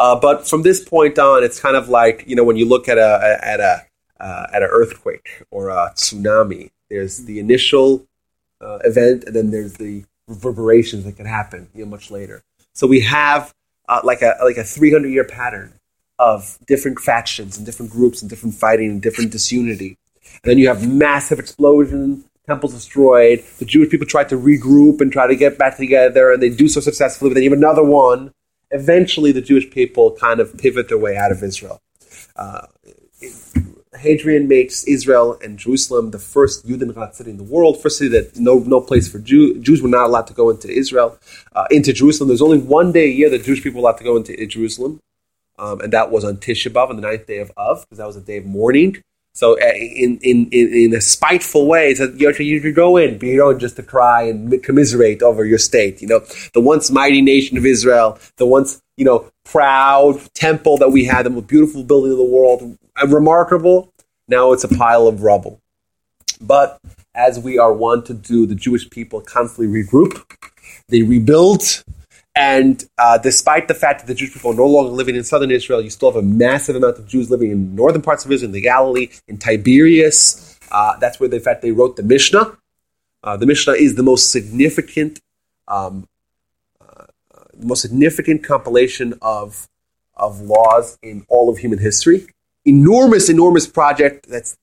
Uh, but from this point on, it's kind of like you know when you look at a at a uh, at an earthquake or a tsunami. There's the initial uh, event, and then there's the reverberations that can happen you know, much later. So we have uh, like a like a 300 year pattern of different factions and different groups and different fighting and different disunity. And then you have massive explosion, temples destroyed. The Jewish people try to regroup and try to get back together, and they do so successfully. But then you have another one. Eventually, the Jewish people kind of pivot their way out of Israel. Uh, Hadrian makes Israel and Jerusalem the first Judenrein city in the world, first city that no no place for Jew, Jews were not allowed to go into Israel, uh, into Jerusalem. There's only one day a year that Jewish people were allowed to go into Jerusalem, um, and that was on Tisha B'av, on the ninth day of Av, because that was a day of mourning. So, uh, in, in, in, in a spiteful way, that you, should go in, you don't just to cry and commiserate over your state. You know, the once mighty nation of Israel, the once you know proud temple that we had, the most beautiful building in the world, remarkable. Now it's a pile of rubble. But as we are wont to do, the Jewish people constantly regroup, they rebuild, and uh, despite the fact that the Jewish people are no longer living in southern Israel, you still have a massive amount of Jews living in northern parts of Israel, in the Galilee, in Tiberias. Uh, that's where, in fact, they wrote the Mishnah. Uh, the Mishnah is the most significant, um, uh, the most significant compilation of of laws in all of human history enormous, enormous project that's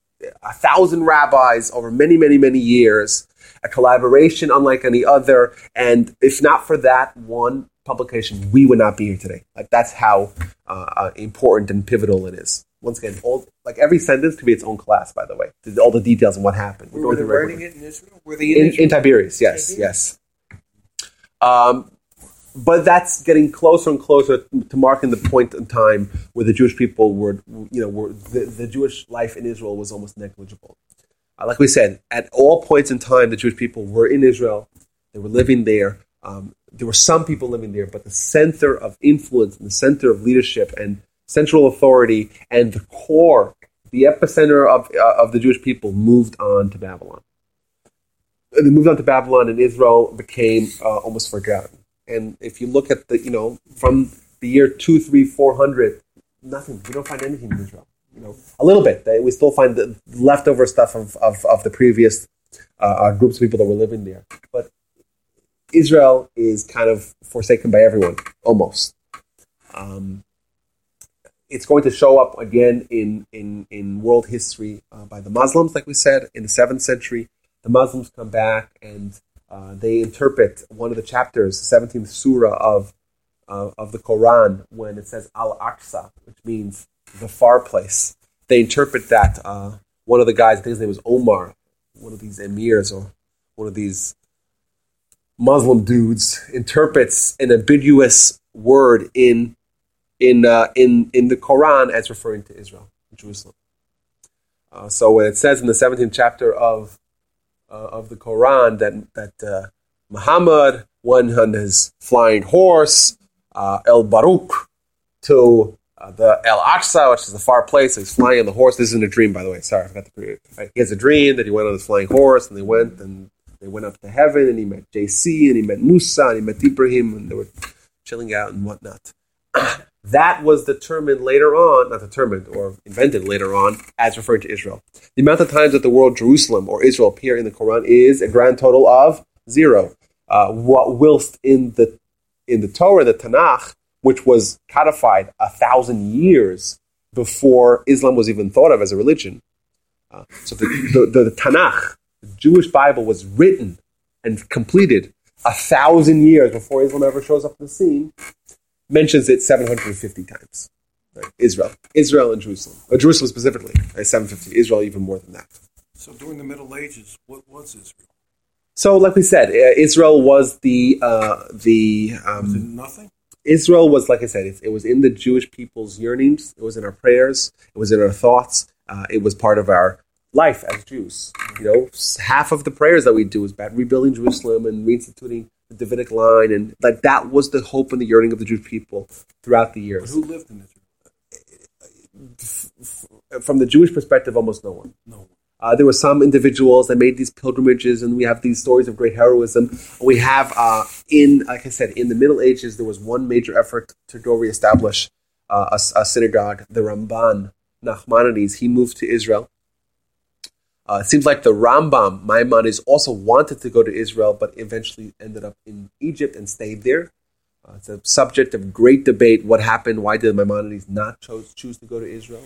a thousand rabbis over many, many, many years, a collaboration unlike any other. And if not for that one publication, we would not be here today. Like that's how uh, uh, important and pivotal it is. Once again, all, like every sentence could be its own class. By the way, all the details on what happened. Were they writing it in Israel? Were they in, in, Israel? in Tiberias? Yes, Tiberias? yes. Um, but that's getting closer and closer to marking the point in time where the Jewish people were, you know, were the, the Jewish life in Israel was almost negligible. Uh, like we said, at all points in time, the Jewish people were in Israel. They were living there. Um, there were some people living there, but the center of influence and the center of leadership and central authority and the core, the epicenter of, uh, of the Jewish people moved on to Babylon. And they moved on to Babylon, and Israel became uh, almost forgotten. And if you look at the, you know, from the year two, three, four hundred, nothing. We don't find anything in Israel. You know, a little bit. We still find the leftover stuff of, of, of the previous uh, uh, groups of people that were living there. But Israel is kind of forsaken by everyone, almost. Um, it's going to show up again in, in, in world history uh, by the Muslims, like we said, in the 7th century. The Muslims come back and uh, they interpret one of the chapters, the 17th surah of, uh, of the Quran, when it says Al Aqsa, which means the far place. They interpret that. Uh, one of the guys, I think his name was Omar, one of these emirs or one of these Muslim dudes, interprets an ambiguous word in in uh, in in the Quran as referring to Israel, Jerusalem. Uh, so when it says in the 17th chapter of uh, of the Quran that that uh, Muhammad went on his flying horse, uh, El Baruch, to uh, the El Aqsa, which is the far place. So he's flying on the horse. This isn't a dream, by the way. Sorry, I forgot to create. Right? He has a dream that he went on his flying horse, and they went and they went up to heaven, and he met JC, and he met Musa, and he met Ibrahim, and they were chilling out and whatnot. that was determined later on, not determined or invented later on, as referring to Israel. The amount of times that the word Jerusalem or Israel appear in the Quran is a grand total of zero. Uh, whilst in the in the Torah, the Tanakh, which was codified a thousand years before Islam was even thought of as a religion, uh, so the, the, the, Tanakh, the Jewish Bible, was written and completed a thousand years before Islam ever shows up on the scene mentions it 750 times. Right? Israel, Israel, and Jerusalem. Or Jerusalem specifically, right? 750. Israel even more than that. So during the Middle Ages, what was Israel? So, like we said, uh, Israel was the uh, the um, Was it nothing? Israel was, like I said, it, it was in the Jewish people's yearnings. It was in our prayers. It was in our thoughts. Uh, it was part of our life as Jews. You know, half of the prayers that we do is about rebuilding Jerusalem and reinstituting the Davidic line, and like that was the hope and the yearning of the Jewish people throughout the But years. who lived in Israel? From the Jewish perspective, almost no one. No one. Uh, there were some individuals that made these pilgrimages, and we have these stories of great heroism. We have, uh, in like I said, in the Middle Ages, there was one major effort to go reestablish uh, a, a synagogue. The Ramban Nachmanides, he moved to Israel. Uh, it seems like the Rambam, Maimonides, also wanted to go to Israel, but eventually ended up in Egypt and stayed there. Uh, it's a subject of great debate. What happened? Why did Maimonides not chose, choose to go to Israel?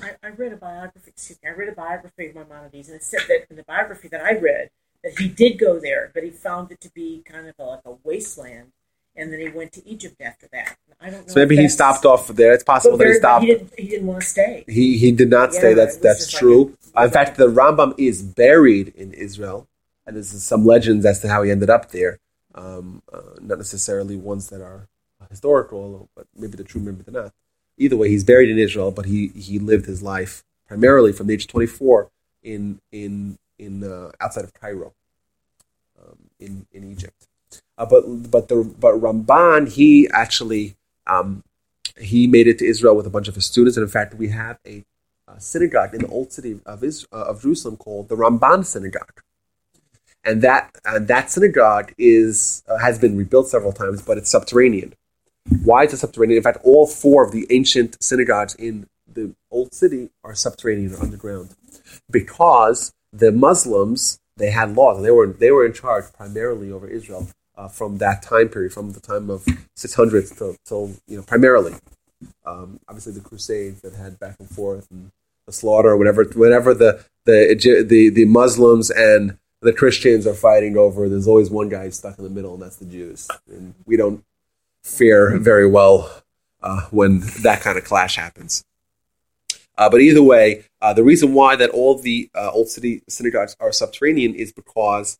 I, I read a biography. Excuse me. I read a biography of Maimonides, and it said that in the biography that I read that he did go there, but he found it to be kind of a, like a wasteland, and then he went to Egypt after that. I don't know. So maybe he stopped off there. It's possible that he stopped. He didn't. He didn't want to stay. He he did not stay. That's that's just like true. a- in fact, the Rambam is buried in Israel, and there's some legends as to how he ended up there. Um, uh, not necessarily ones that are historical, but maybe they're true, maybe they're not. Either way, he's buried in Israel, but he he lived his life primarily from the age of 24 in in in uh, outside of Cairo, um, in in Egypt. Uh, but but the but Ramban he actually um, he made it to Israel with a bunch of his students, and in fact, we have a, uh synagogue in the old city of Is- uh, of Jerusalem called the Ramban Synagogue, and that and that synagogue is uh, has been rebuilt several times, but it's subterranean. Why is it subterranean? In fact, all four of the ancient synagogues in the old city are subterranean or underground, because the Muslims they had laws. They were they were in charge primarily over Israel uh, from that time period, from the time of 600s till, till you know primarily. Um, obviously, the Crusades that had back and forth and the slaughter, whatever, whenever the the the the Muslims and the Christians are fighting over, there's always one guy stuck in the middle, and that's the Jews. And we don't fare very well uh, when that kind of clash happens. Uh, but either way, uh, the reason why that all the uh, old city synagogues are subterranean is because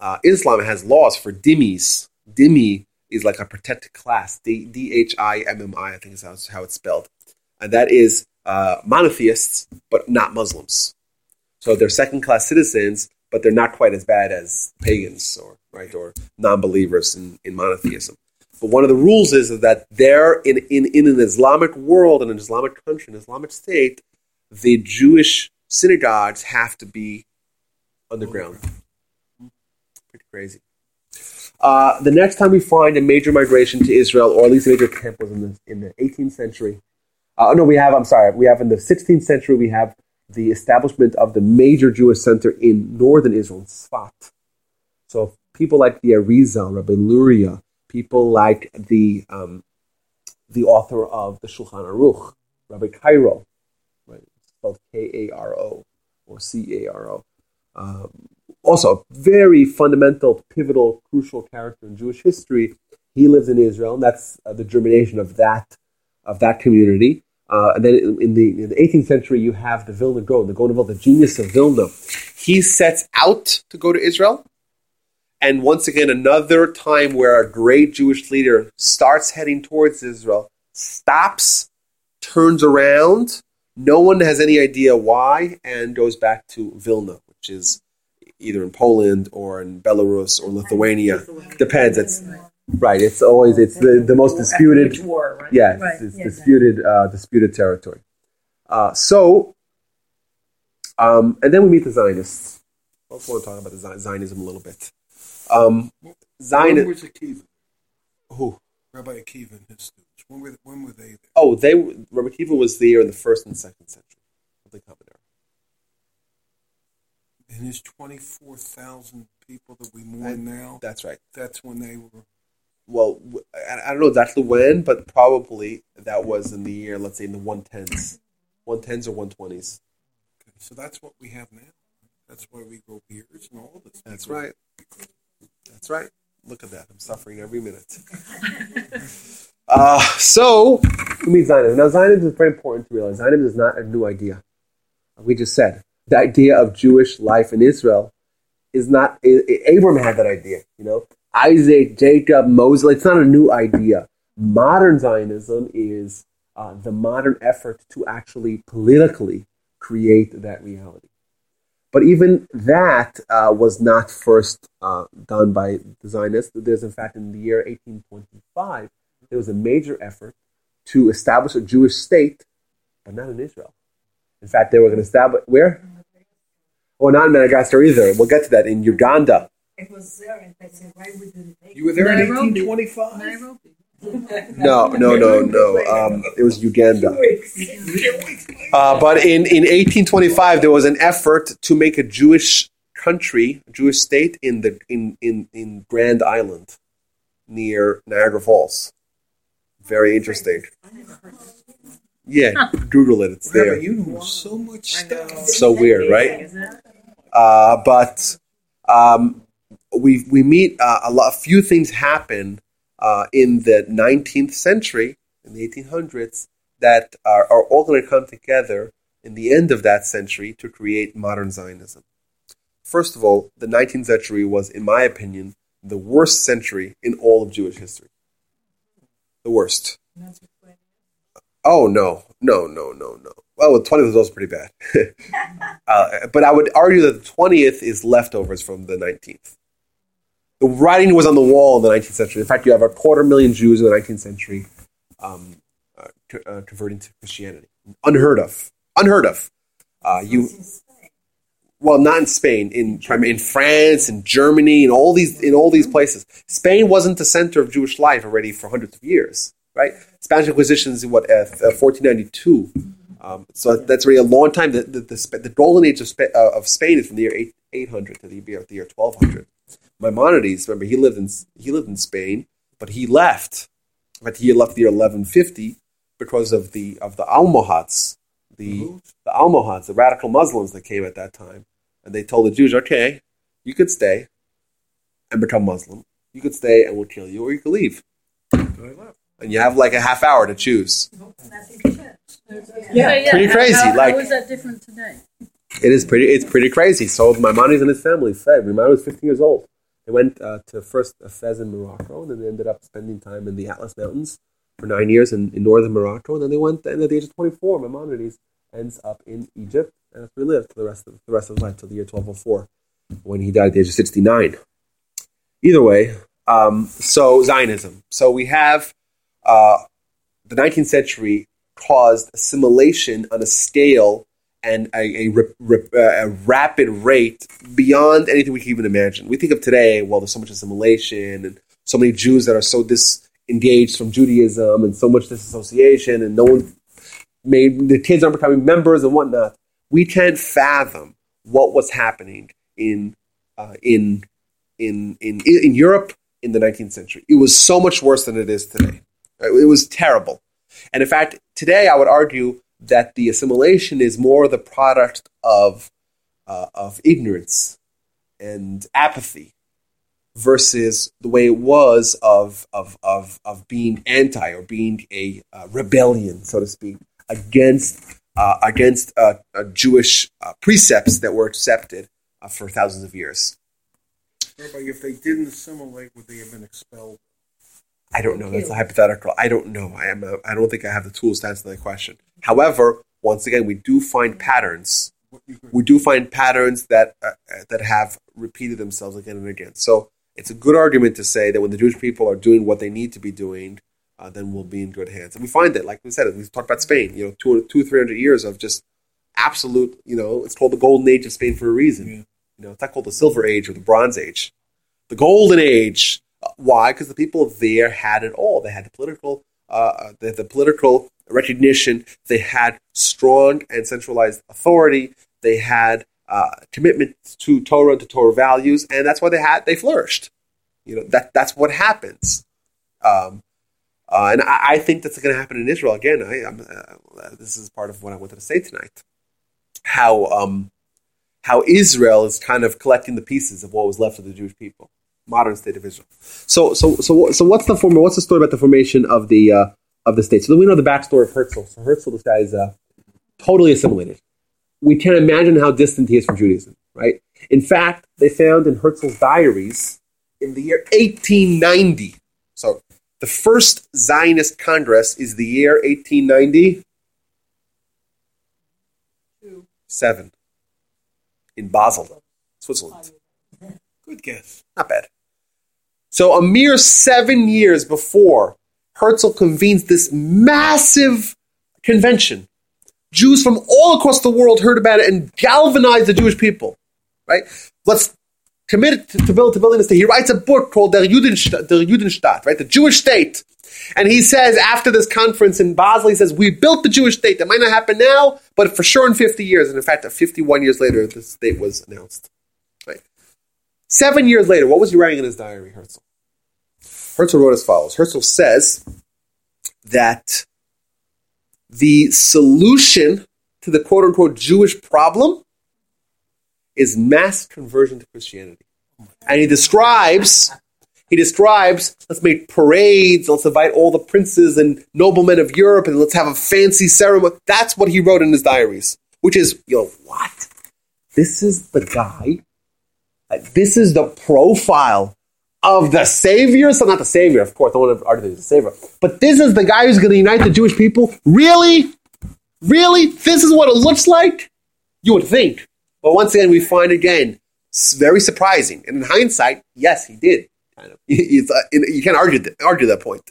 uh, Islam has laws for dhimmis. Dhimmi is like a protected class. D H I M M I, I think is how it's, how it's spelled, and that is uh, monotheists, but not Muslims. So they're second class citizens, but they're not quite as bad as pagans or right or non believers in, in monotheism. But one of the rules is that there in, in, in an Islamic world, in an Islamic country, an Islamic state, the Jewish synagogues have to be underground. Pretty crazy. Uh, the next time we find a major migration to Israel, or at least a major camp, was in the, in the 18th century. Uh, no, we have, I'm sorry, we have in the 16th century, we have the establishment of the major Jewish center in northern Israel, Sfat. So people like the Arizal, Rabbi Luria, people like the um, the author of the Shulchan Aruch, Rabbi Karo, right? It's spelled K A R O or C A R O. Um, also, a very fundamental, pivotal, crucial character in Jewish history. He lives in Israel, and that's uh, the germination of that of that community. Uh, and then in the, in the 18th century, you have the Vilna Gaon, the Gaon of the genius of Vilna. He sets out to go to Israel. And once again, another time where a great Jewish leader starts heading towards Israel, stops, turns around, no one has any idea why, and goes back to Vilna, which is either in Poland or in Belarus or Lithuania. Depends. It's right. It's always it's the, the most disputed. War, right? Yeah, Right, it's, it's yeah. disputed uh, disputed territory. Uh, so, um, and then we meet the Zionists. I also want to talk about the Zionism a little bit. Um, When was Akiva? Who? Rabbi Akiva and his students. When were, when were they there? Oh, they. Rabbi Kiva was there in the first and second century of the Common Era. And his 24,000 people that we mourn now, That's right. that's when they were. Well, I don't know exactly when, but probably that was in the year, let's say, in the one tens, one tens or one twenties. Okay, so that's what we have now. That's why we grow beards and all of this. That's right. That's right. Look at that. I'm suffering every minute. uh, so, we meet Zionism. Now, Zionism is very important to realize. Zionism is not a new idea. We just said the idea of Jewish life in Israel is not. Abraham had that idea, you know. Isaac, Jacob, Moses. It's not a new idea. Modern Zionism is uh, the modern effort to actually politically create that reality. But even that uh, was not first uh, done by the Zionists. There's, in fact, in the year 1825, there was a major effort to establish a Jewish state, but not in Israel. In fact, they were going to establish where? Oh, not in Madagascar either. We'll get to that in Uganda. It was there, and they said, why we didn't take You were there in Nairobi. 1825? Nairobi. No, no, no, no. Um, it was Uganda. Uh, but in, in 1825, there was an effort to make a Jewish country, a Jewish state in the in, in, in Grand Island near Niagara Falls. Very interesting. Yeah, Google it. It's there. you know so much stuff. So weird, right? Uh, but um, we we meet uh, a lot. A few things happen uh, in the 19th century, in the 1800s, that are, are all going to come together in the end of that century to create modern Zionism. First of all, the 19th century was, in my opinion, the worst century in all of Jewish history. The worst. Oh no, no, no, no, no. Well, the 20th was also pretty bad. uh, but I would argue that the 20th is leftovers from the 19th. The writing was on the wall in the 19th century. In fact, you have a quarter million Jews in the 19th century um, uh, uh, converting to Christianity. Unheard of. Unheard of. Uh, you well, not in Spain, in in France, in Germany, in all these in all these places. Spain wasn't the center of Jewish life already for hundreds of years, right? Spanish Inquisition is what uh, fourteen ninety two. Um, so that's really a long time. The the, the, the golden age of, Spa- uh, of Spain is from the year eight eight hundred to the year the year twelve hundred. Maimonides, remember he lived in he lived in Spain, but he left. But he left the year eleven fifty because of the of the Almohads, the mm-hmm. the Almohads, the radical Muslims that came at that time, and they told the Jews, "Okay, you could stay and become Muslim. You could stay and we'll kill you, or you could leave." And you have like a half hour to choose. Yeah, yeah. Pretty crazy, How, like- how is that different today? It is pretty. It's pretty crazy. So Maimonides and his family fled. Maimonides was 15 years old. They went uh, to first Fez in Morocco, and then they ended up spending time in the Atlas Mountains for nine years in, in northern Morocco. And then they went, and at the age of 24, Maimonides ends up in Egypt, and that's where he lived for the rest of the rest of his life till the year 1204, when he died at the age of 69. Either way, um, so Zionism. So we have uh, the 19th century caused assimilation on a scale and a, a, uh, a rapid rate beyond anything we can even imagine. We think of today, well, there's so much assimilation and so many Jews that are so disengaged from Judaism and so much disassociation, and no one made the kids aren't becoming members and whatnot. We can't fathom what was happening in uh, in in in in Europe in the 19th century. It was so much worse than it is today. It was terrible. And in fact, today I would argue that the assimilation is more the product of uh, of ignorance and apathy versus the way it was of of of, of being anti or being a uh, rebellion, so to speak, against uh, against uh, uh, Jewish uh, precepts that were accepted for thousands of years. Rabbi, if they didn't assimilate, would they have been expelled? I don't know. That's a hypothetical. I don't know. I am. A, I don't think I have the tools to answer that question. However, once again, we do find patterns. What you could- We do find patterns that uh, uh, that have repeated themselves again and again. So it's a good argument to say that when the Jewish people are doing what they need to be doing, uh, then we'll be in good hands. And we find that, like we said, we talked about Spain. You know, two, two, three hundred years of just absolute. You know, it's called the golden age of Spain for a reason. Yeah. You know, it's not called the silver age or the bronze age. The golden age. Uh, Why? Because the people there had it all. They had the political, uh, the, the political recognition. They had strong and centralized authority. They had uh, commitment to Torah and to Torah values, and that's why they had they flourished. You know that that's what happens. Um, uh, and I, I think that's going to happen in Israel again. I, uh, this is part of what I wanted to say tonight. How um, how Israel is kind of collecting the pieces of what was left of the Jewish people, modern state of Israel. So, so, so, so, what's the form? What's the story about the formation of the uh, of the state? So, then we know the backstory of Herzl. So, Herzl, this guy is uh, totally assimilated. We can't imagine how distant he is from Judaism, right? In fact, they found in Herzl's diaries in the year 1890. So, the first Zionist Congress is the year 1890. Seven in Basel, Switzerland. Good guess. Not bad. So a mere seven years before Herzl convenes this massive convention, Jews from all across the world heard about it and galvanized the Jewish people. Right? Let's committed to, to to building state. He writes a book called Der Judenstaat, Der right, the Jewish state. And he says after this conference in Basel, he says we built the Jewish state. That might not happen now, but for sure in 50 years. And in fact, 51 years later, the state was announced. Right. Seven years later, what was he writing in his diary, Herzl? Herzl wrote as follows. Herzl says that the solution to the quote unquote Jewish problem is mass conversion to Christianity. And he describes he describes let's make parades, let's invite all the princes and noblemen of Europe, and let's have a fancy ceremony. That's what he wrote in his diaries, which is, yo, what? This is the guy, uh, this is the profile of the Savior. So, not the Savior, of course, I want to argue the Savior, but this is the guy who's going to unite the Jewish people. Really? Really? This is what it looks like? You would think. But once again, we find again, very surprising. And in hindsight, yes, he did. Kind of. Uh, you can't argue that, argue that point.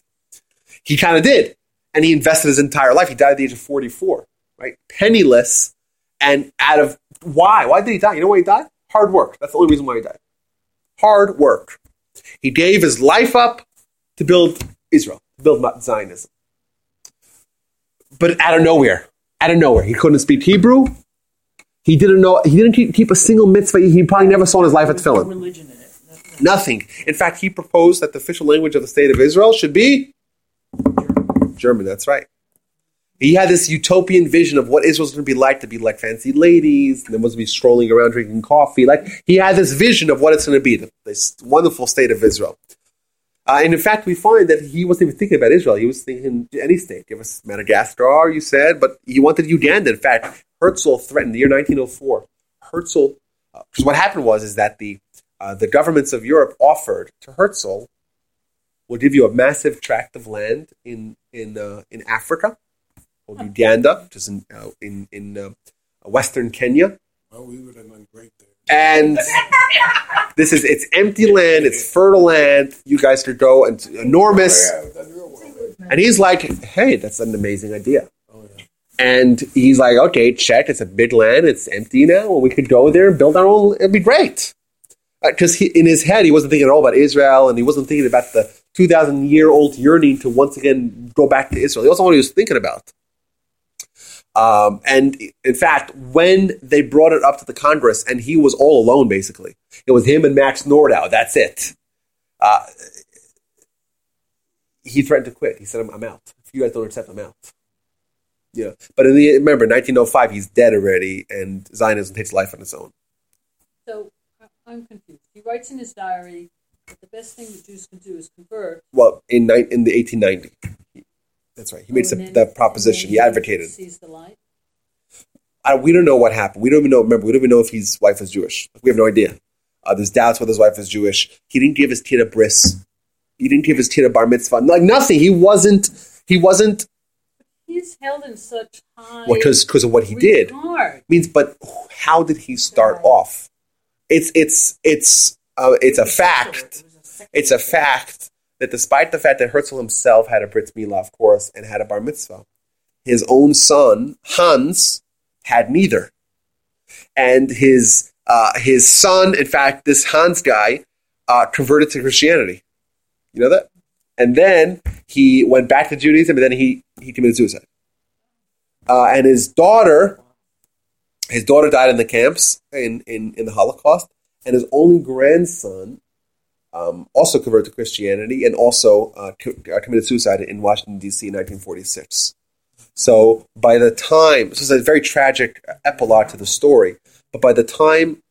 He kind of did. And he invested his entire life. He died at the age of 44, right? Penniless. And out of why? Why did he die? You know why he died? Hard work. That's the only reason why he died. Hard work. He gave his life up to build Israel, to build Zionism. But out of nowhere, out of nowhere, he couldn't speak Hebrew. He didn't know. He didn't keep, keep a single mitzvah. He probably never saw in his life at tefillin. religion in it. Nothing. In fact, he proposed that the official language of the state of Israel should be German. That's right. He had this utopian vision of what Israel's going to be like to be like fancy ladies, and then was to be strolling around drinking coffee. Like he had this vision of what it's going to be, this wonderful state of Israel. Uh, and in fact, we find that he wasn't even thinking about Israel. He was thinking any state. Give us Madagascar, you said, but he wanted Uganda. In fact, Herzl threatened the year 1904. Herzl, because uh, what happened was is that the uh, the governments of Europe offered to Herzl we'll give you a massive tract of land in in uh, in Africa, called Uganda, which is in uh, in in uh, western Kenya. Well, we would have done great there. And this is it's empty land, it's fertile land. You guys could go and enormous. Oh, yeah, well. And he's like, "Hey, that's an amazing idea." And he's like, "Okay, check. It's a big land. It's empty now, and we could go there and build our own. It'd be great." Because he in his head, he wasn't thinking at all about Israel, and he wasn't thinking about the two thousand year old yearning to once again go back to Israel. He wasn't what he was thinking about. Um, and in fact, when they brought it up to the Congress, and he was all alone, basically, it was him and Max Nordau. That's it. Uh, he threatened to quit. He said, I'm, I'm, out. If you guys don't accept, I'm out." Yeah, but in the, remember, 1905, he's dead already, and Zionism takes life on its own. So I'm confused. He writes in his diary that the best thing the Jews can do is convert. Well, in in the 1890, that's right. He made Oh, some, and then- that proposition. He advocated. Sees the light. I, we don't know what happened. We don't even know. Remember, we don't even know if his wife was Jewish. We have no idea. Uh, there's doubts whether his wife was Jewish. He didn't give his kid a bris. He didn't give his kid a bar mitzvah. Like nothing. He wasn't. He wasn't. He's held in such high Because because of what he did regard. means. But how did he start off? It's it's it's uh, it's a fact. It's a fact that despite the fact that Herzl himself had a brit milah, of course, and had a bar mitzvah, his own son Hans had neither, and his uh, his son, in fact, this Hans guy, uh, converted to Christianity. You know that, and then he went back to Judaism, and then he he committed suicide. Uh, and his daughter, his daughter died in the camps in in, in the Holocaust, and his only grandson um, also converted to Christianity and also uh, uh, committed suicide in Washington, D.C. in 1946. So by the time, this is a very tragic epilogue to the story, but by the time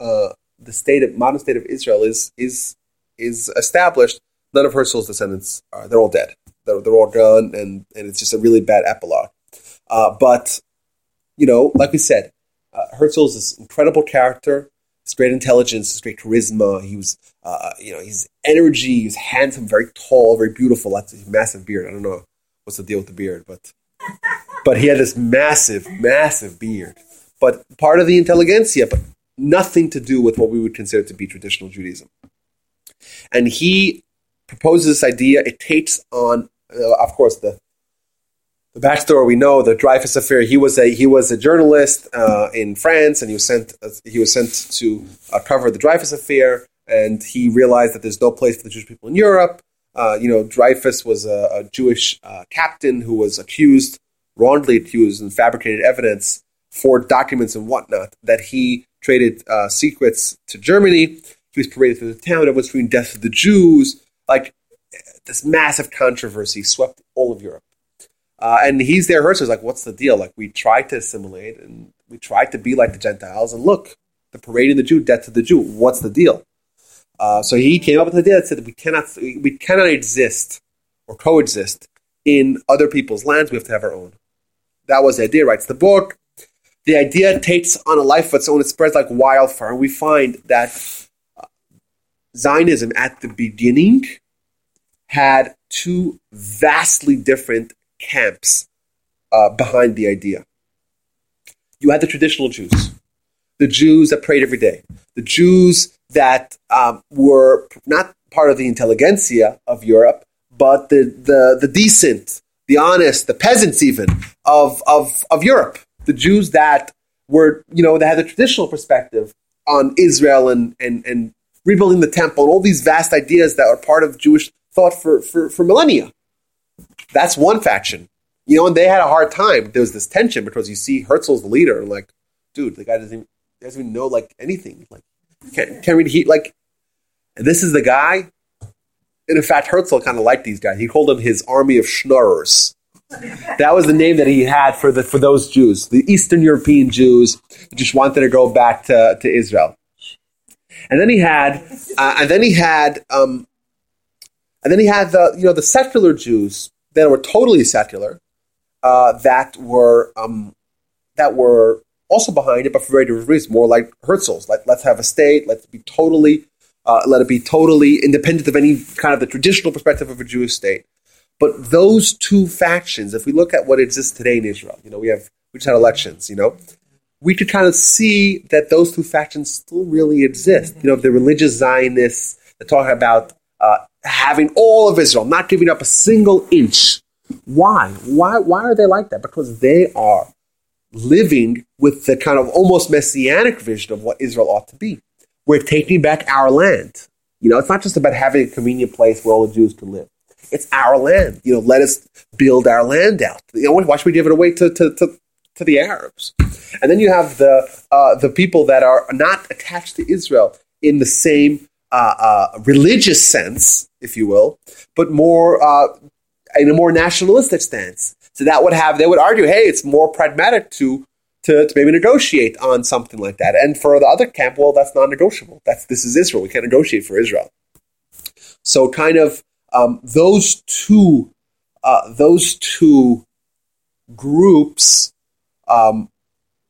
uh, the state of, modern state of Israel is, is, is established, none of Herzl's descendants are, they're all dead. They're, they're all gone, and, and it's just a really bad epilogue. Uh, but, you know, like we said, uh, Herzl is this incredible character, his great intelligence, his great charisma. He was, uh, you know, he's energy. He's handsome, very tall, very beautiful. Lots of massive beard. I don't know what's the deal with the beard, but but he had this massive, massive beard. But part of the intelligentsia, but nothing to do with what we would consider to be traditional Judaism. And he proposes this idea. It takes on, uh, of course, the the the backstory we know the Dreyfus affair. He was a he was a journalist uh, in France, and he was sent uh, he was sent to uh, cover the Dreyfus affair. And he realized that there's no place for the Jewish people in Europe. Uh, you know, Dreyfus was a, a Jewish uh, captain who was accused, wrongly accused, and fabricated evidence for documents and whatnot that he traded uh, secrets to Germany. He was paraded through the town. Everyone's screaming "Death to the Jews!" Like this massive controversy swept all of Europe. Uh, and he's there. Herzl's like, "What's the deal? Like, we tried to assimilate and we tried to be like the Gentiles, and look, the parading the Jew, death to the Jew. What's the deal?" Uh, so he came up with the idea that said we cannot we cannot exist or coexist in other people's lands. We have to have our own. That was the idea. Writes the book. The idea takes on a life of its own. It spreads like wildfire. And we find that uh, Zionism at the beginning had two vastly different camps uh, behind the idea. You had the traditional Jews, the Jews that prayed every day, the Jews that um, were not part of the intelligentsia of Europe, but the, the, the decent, the honest, the peasants even of, of, of Europe. The Jews that were, you know, they had a traditional perspective on Israel and, and, and rebuilding the temple and all these vast ideas that are part of Jewish thought for, for, for millennia. That's one faction. You know, and they had a hard time. There was this tension because you see Herzl's the leader, like, dude, the guy doesn't even, doesn't even know like anything. Like, can't, can't read. Like, this is the guy. And in fact, Herzl kind of liked these guys. He called them his army of schnorrers. That was the name that he had for the for those Jews, the Eastern European Jews just wanted to go back to, to Israel. And then he had, uh, and then he had, um, and then he had the you know the secular Jews that were totally secular, uh, that were um, that were also behind it, but for very different reasons. More like Herzl's, like let's have a state, let's be totally, uh, let it be totally independent of any kind of the traditional perspective of a Jewish state. But those two factions, if we look at what exists today in Israel, you know, we have we just had elections, you know, we could kind of see that those two factions still really exist. You know, the religious Zionists, they're talking about uh, having all of Israel, not giving up a single inch. Why? Why? Why are they like that? Because they are living with the kind of almost messianic vision of what Israel ought to be. We're taking back our land. You know, it's not just about having a convenient place where all the Jews can live. It's our land. You know, let us build our land out. You know, why should we give it away to, to, to, to the Arabs? And then you have the, uh, the people that are not attached to Israel in the same uh, uh, religious sense, if you will, but more uh, in a more nationalistic stance. So that would have they would argue, hey, it's more pragmatic to to, to maybe negotiate on something like that. And for the other camp, well, that's non-negotiable. That's this is Israel. We can't negotiate for Israel. So kind of um, those two uh, those two groups um,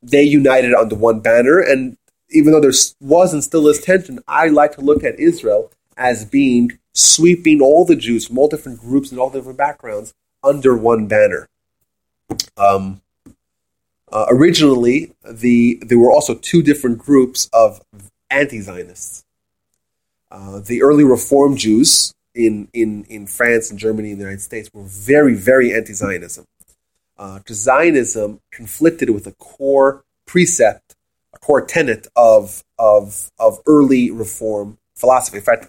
they united under one banner. And even though there was and still is tension, I like to look at Israel as being sweeping all the Jews from all different groups and all different backgrounds under one banner. Um, uh, originally, the there were also two different groups of anti-Zionists. Uh, the early Reform Jews in, in, in France and Germany and the United States were very, very anti-Zionism. Uh, Zionism conflicted with a core precept, a core tenet of, of, of early Reform philosophy. In fact,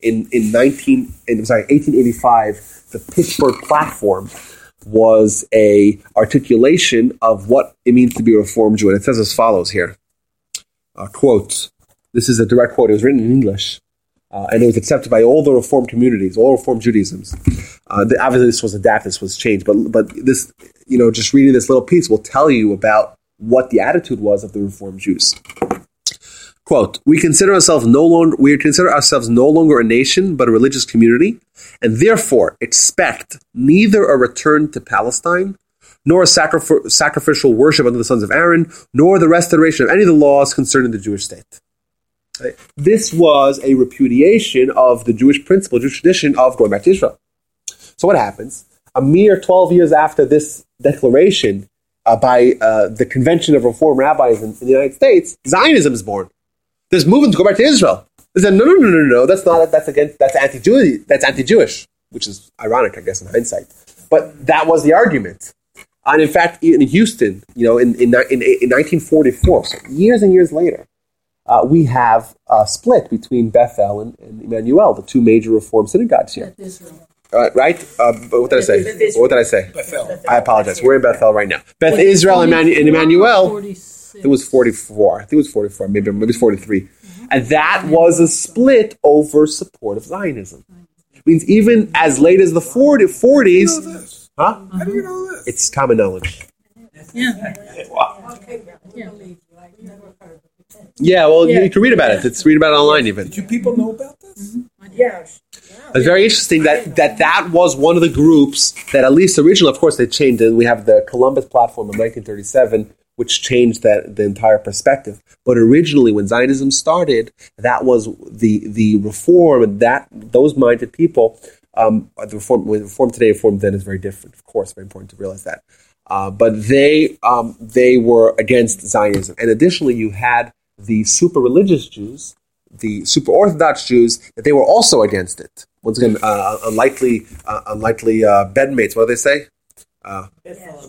in, in 19, in, sorry, 1885, the Pittsburgh Platform was a articulation of what it means to be a Reformed Jew. And it says as follows here. Uh, quote, this is a direct quote. It was written in English. Uh, and it was accepted by all the Reformed communities, all Reformed Judaisms. Uh, the, obviously, this was adapted, this was changed, but but this, you know, just reading this little piece will tell you about what the attitude was of the Reformed Jews. Quote, we consider ourselves no longer we consider ourselves no longer a nation but a religious community, and therefore expect neither a return to Palestine, nor a sacrif- sacrificial worship under the sons of Aaron, nor the restoration of any of the laws concerning the Jewish state. Right? This was a repudiation of the Jewish principle, Jewish tradition of going back to Israel. So what happens? A mere 12 years after this declaration uh, by uh, the Convention of Reform Rabbis in, in the United States, Zionism is born. There's movement to go back to Israel. They said, no, no, no, no, no, that's not, that's against, that's anti-Jewish, that's anti-Jewish, which is ironic, I guess, in hindsight. But that was the argument. And in fact, in Houston, you know, in, in, in, in 1944, so years and years later, uh, we have a split between Bethel and, and Emmanuel, the two major Reform synagogues here. Israel. Uh, right? Uh, but what did I say? What did I say? Bethel. I apologize. We're in Bethel right now. Beth Israel and Emmanuel, and Emmanuel it was 44. I think it was 44. Maybe, maybe it's 43. And that was a split over support of Zionism. means even as late as the 40, 40s, This. huh? How do you know this? It's common knowledge. Yeah. Yeah. Yeah, well, you, you can read about it. It's read about it online even. Did you people know about this? Mm-hmm. Yeah. It's very interesting that, that that was one of the groups that at least originally, of course, they changed it. We have the Columbus platform of 1937, which changed that the entire perspective. But originally, when Zionism started, that was the the reform that those minded people. Um, the reform, reform today, reform then is very different. Of course, very important to realize that. Uh, but they um, they were against Zionism, and additionally, you had the super religious Jews, the super Orthodox Jews, that they were also against it. Once again, uh, unlikely, uh, unlikely uh, bedmates. What do they say? Uh,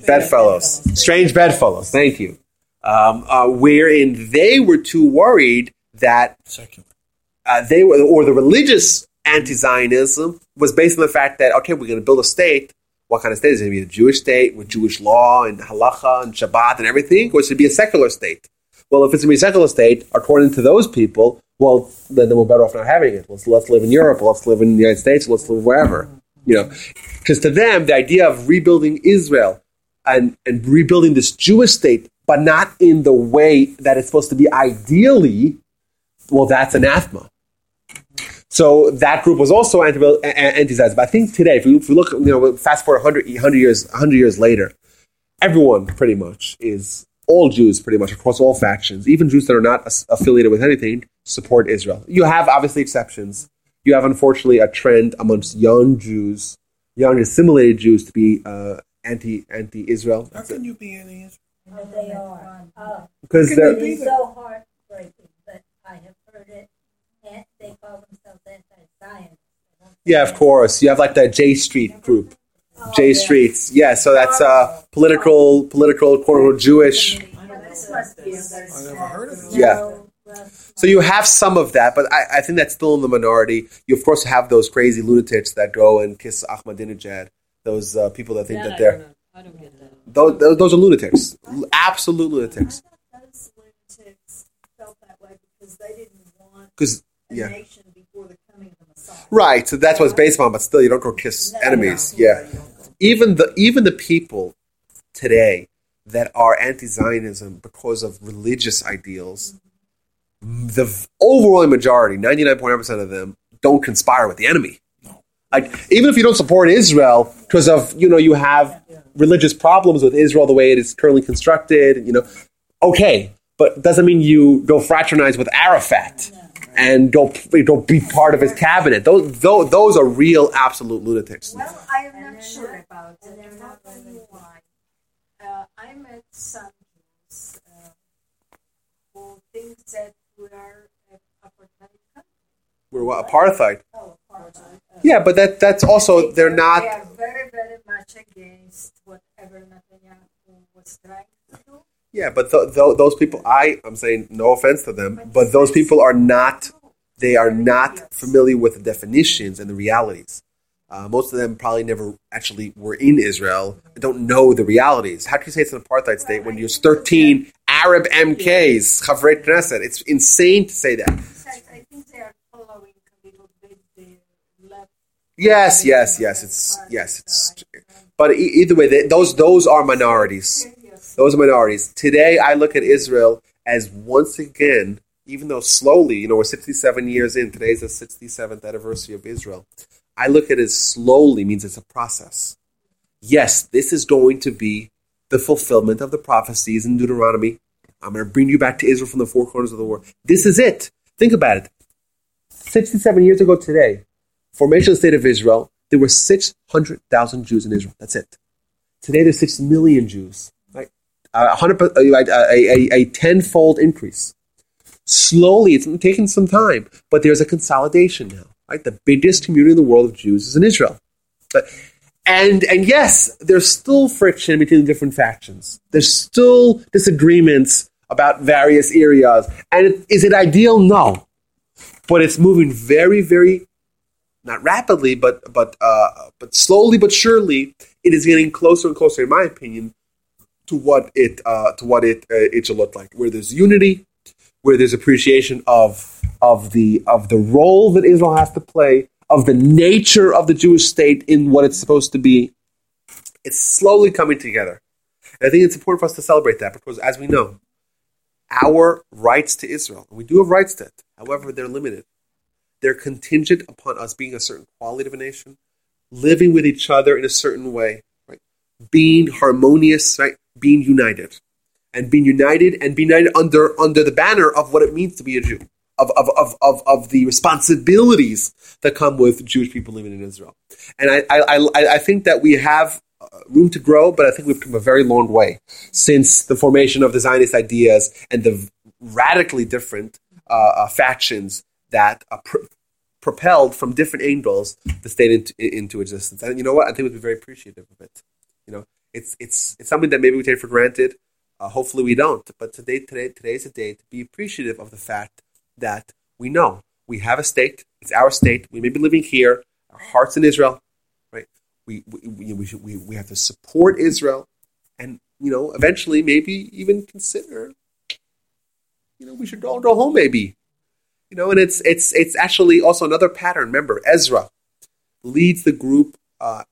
bedfellows, strange bedfellows. Thank you. Um, uh, wherein they were too worried that Secular. uh, they were, or the religious anti-Zionism was based on the fact that okay, we're going to build a state. What kind of state is it going to be? A Jewish state with Jewish law and halacha and Shabbat and everything, or should it be a secular state? Well, if it's going to be a secular state, according to those people, well, then, then we're better off not having it. Let's let's live in Europe. Let's live in the United States. Let's live wherever. You know, because to them, the idea of rebuilding Israel and and rebuilding this Jewish state, but not in the way that it's supposed to be ideally, well, that's anathema. So that group was also anti zionism But I think today, if we, if we look, you know, fast forward 100, 100 years, 100 years later, everyone pretty much is all Jews pretty much across all factions, even Jews that are not affiliated with anything, support Israel. You have obviously exceptions. You have unfortunately a trend amongst young Jews, young assimilated Jews, to be uh, anti anti Israel How can you be any Israel? But they are. Oh, because Can they're be so heartbreaking, but I have heard it. And they call themselves anti-Zionist. yeah, of course. You have like the J Street group. J Streets, yeah. So that's uh, political, political, quote unquote Jewish. This must be a I never heard of it. Yeah. So you have some of that, but I, I think that's still in the minority. You of course have those crazy lunatics that go and kiss Ahmadinejad. Those uh, people that think That that I they're don't know. I don't get that. those, those, those are lunatics, absolute lunatics. Those lunatics felt that way because they didn't want a yeah, nation before the coming of the Messiah. right. So that's what it's based on. But still, you don't go kiss enemies. Yeah. Even the even the people today that are anti-Zionism because of religious ideals, the overwhelming majority, ninety nine point nine percent of them, don't conspire with the enemy. Like even if you don't support Israel because of you know you have religious problems with Israel the way it is currently constructed, you know, okay, but doesn't mean you go fraternize with Arafat and go go be part of his cabinet. Those those, those are real absolute lunatics. Well, I am not sure about it. I'll tell you why. Uh, I met some Jews uh, who think that we are apartheid country. We're what, apartheid. Oh, apartheid. Yeah, but that that's also they're They not. are very, very much against whatever Netanyahu was trying to do. Yeah, but th- th- those people, I I'm saying no offense to them, but those people are not. They are not familiar with the definitions and the realities. Uh, most of them probably never actually were in Israel. Don't know the realities. How can you say it's an apartheid state when there's 13 Arab MKs, Chavrei Knesset? It's insane to say that. I think they are following a little bit the left. Yes, yes, yes. It's yes, it's. But either way, they, those those are minorities. Those are minorities. Today, I look at Israel as once again, even though slowly, you know, we're 67 years in. Today's the 67th anniversary of Israel. I look at it as slowly means it's a process. Yes, this is going to be the fulfillment of the prophecies in Deuteronomy. I'm going to bring you back to Israel from the four corners of the world. This is it. Think about it. 67 years ago today, formation of the state of Israel, there were 600,000 Jews in Israel. That's it. Today, there's 6 million Jews. Right? 100, uh, a, a, a tenfold increase. Slowly, it's taking some time, but there's a consolidation now. Right? The biggest community in the world of Jews is in Israel. But and and yes, there's still friction between the different factions. There's still disagreements about various areas. And is it ideal? No, but it's moving very, very not rapidly, but but uh, but slowly but surely, it is getting closer and closer, in my opinion, to what it uh, to what it uh, it should look like. Where there's unity, where there's appreciation of of the of the role that Israel has to play, of the nature of the Jewish state in what it's supposed to be. It's slowly coming together. And I think it's important for us to celebrate that because, as we know, our rights to Israel, we do have rights to it. However, they're limited. They're contingent upon us being a certain quality of a nation, living with each other in a certain way, right? Being harmonious, right? Being united. And being united and being united under under the banner of what it means to be a Jew. Of, of, of, of, of the responsibilities that come with Jewish people living in Israel. And I, I, I, I think that we have uh, room to grow, but I think we've come a very long way since the formation of the Zionist ideas and the radically different uh, uh, factions that uh, pr- propelled from different angles the state into, into existence. And you know what? I think we'd be very appreciative of it. You know, it's it's it's something that maybe we take for granted. Uh, hopefully, we don't. But today, today, today is a day to be appreciative of the fact that we know we have a state. It's our state. We may be living here. Our hearts in Israel, right? We we we, we, we have to support Israel, and you know, eventually, maybe even consider. You know, we should all go home, maybe. You know, and it's it's it's actually also another pattern. Remember, Ezra leads the group. Uh,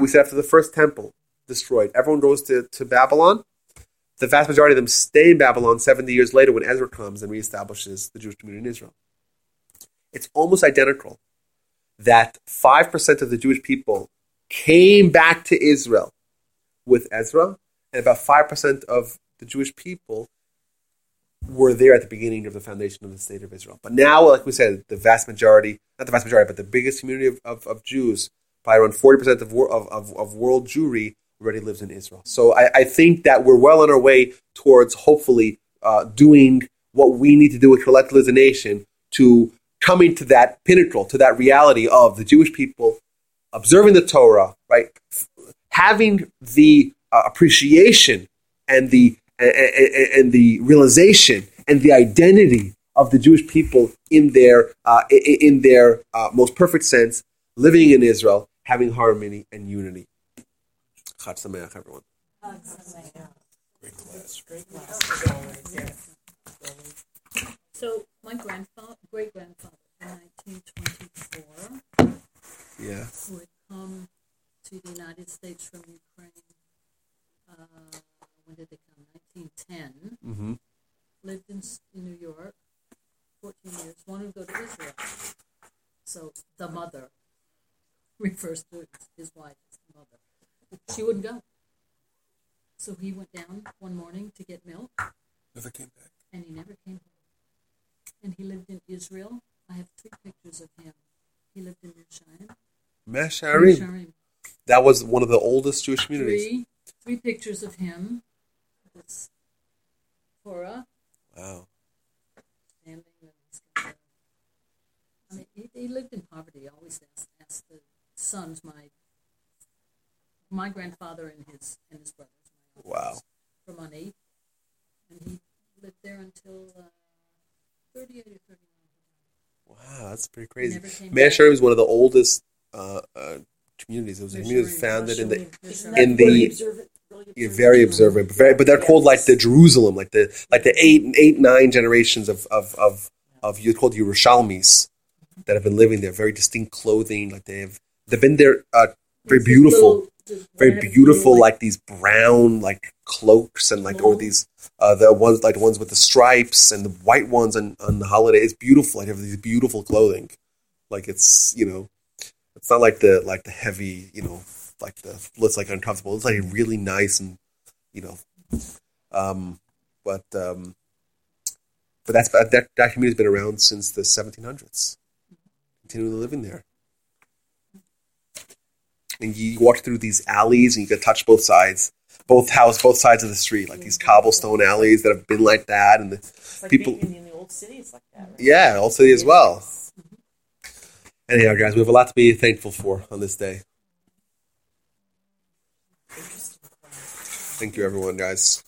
we said after the first temple destroyed, everyone goes to, to Babylon. The vast majority of them stay in Babylon 70 years later when Ezra comes and reestablishes the Jewish community in Israel. It's almost identical that 5% of the Jewish people came back to Israel with Ezra, and about 5% of the Jewish people were there at the beginning of the foundation of the state of Israel. But now, like we said, the vast majority, not the vast majority, but the biggest community of, of, of Jews, by around 40% of, of, of, of world Jewry, already lives in Israel. So I, I, think that we're well on our way towards hopefully uh, doing what we need to do with collectively as a nation to coming to that pinnacle, to that reality of the Jewish people observing the Torah, right? Having the uh, appreciation and the and, and, the realization and the identity of the Jewish people in their uh, in their uh, most perfect sense, living in Israel, having harmony and unity. Chag Sameach, everyone. Great class. Great So my grandfather, great grandfather, in 1924, yeah, who had come to the United States from Ukraine. Uh, when did they come? 1910. mm-hmm. Lived in, in New York 14 years. Wanted to go to Israel. So the mother refers to his wife as the mother. She wouldn't go. So he went down one morning to get milk. Never came back. And he never came home. And he lived in Israel. I have three pictures of him. He lived in Mea Shearim. Mesharim. That was one of the oldest Jewish communities. Three, three pictures of him. This Torah. Wow. Standing. I mean, he, he lived in poverty. He always asked, asked the sons, my my grandfather and his and his brothers. Wow. For money, and he lived there until uh, thirty-eight or thirty-nine. Wow, that's pretty crazy. Mea Shearim was one of the oldest uh, uh, communities. It was a community that was founded in the in the Really observant, really yeah, very observant, but very, but they're called like the Jerusalem, like the like the eight eight nine generations of of of of you called Yerushalmis that have been living there. Very distinct clothing, like they have they've been there. Uh, very beautiful, little- just very one of the beautiful, like these brown like cloaks and like or Mhm. these uh, the ones like the ones with the stripes and the white ones on on the holiday. It's beautiful. Like have these beautiful clothing. Like it's you know, it's not like the like the heavy you know like the looks like uncomfortable. It's like really nice and you know, um, but um, but that's that that community's been around since the 1700s, continually living there and you walk through these alleys and you can touch both sides both house both sides of the street like these mm-hmm. cobblestone alleys that have been like that and the like people in the old cities like that right? yeah old city as well. Mm-hmm. Anyhow guys we have a lot to be thankful for on this day. Thank you everyone guys.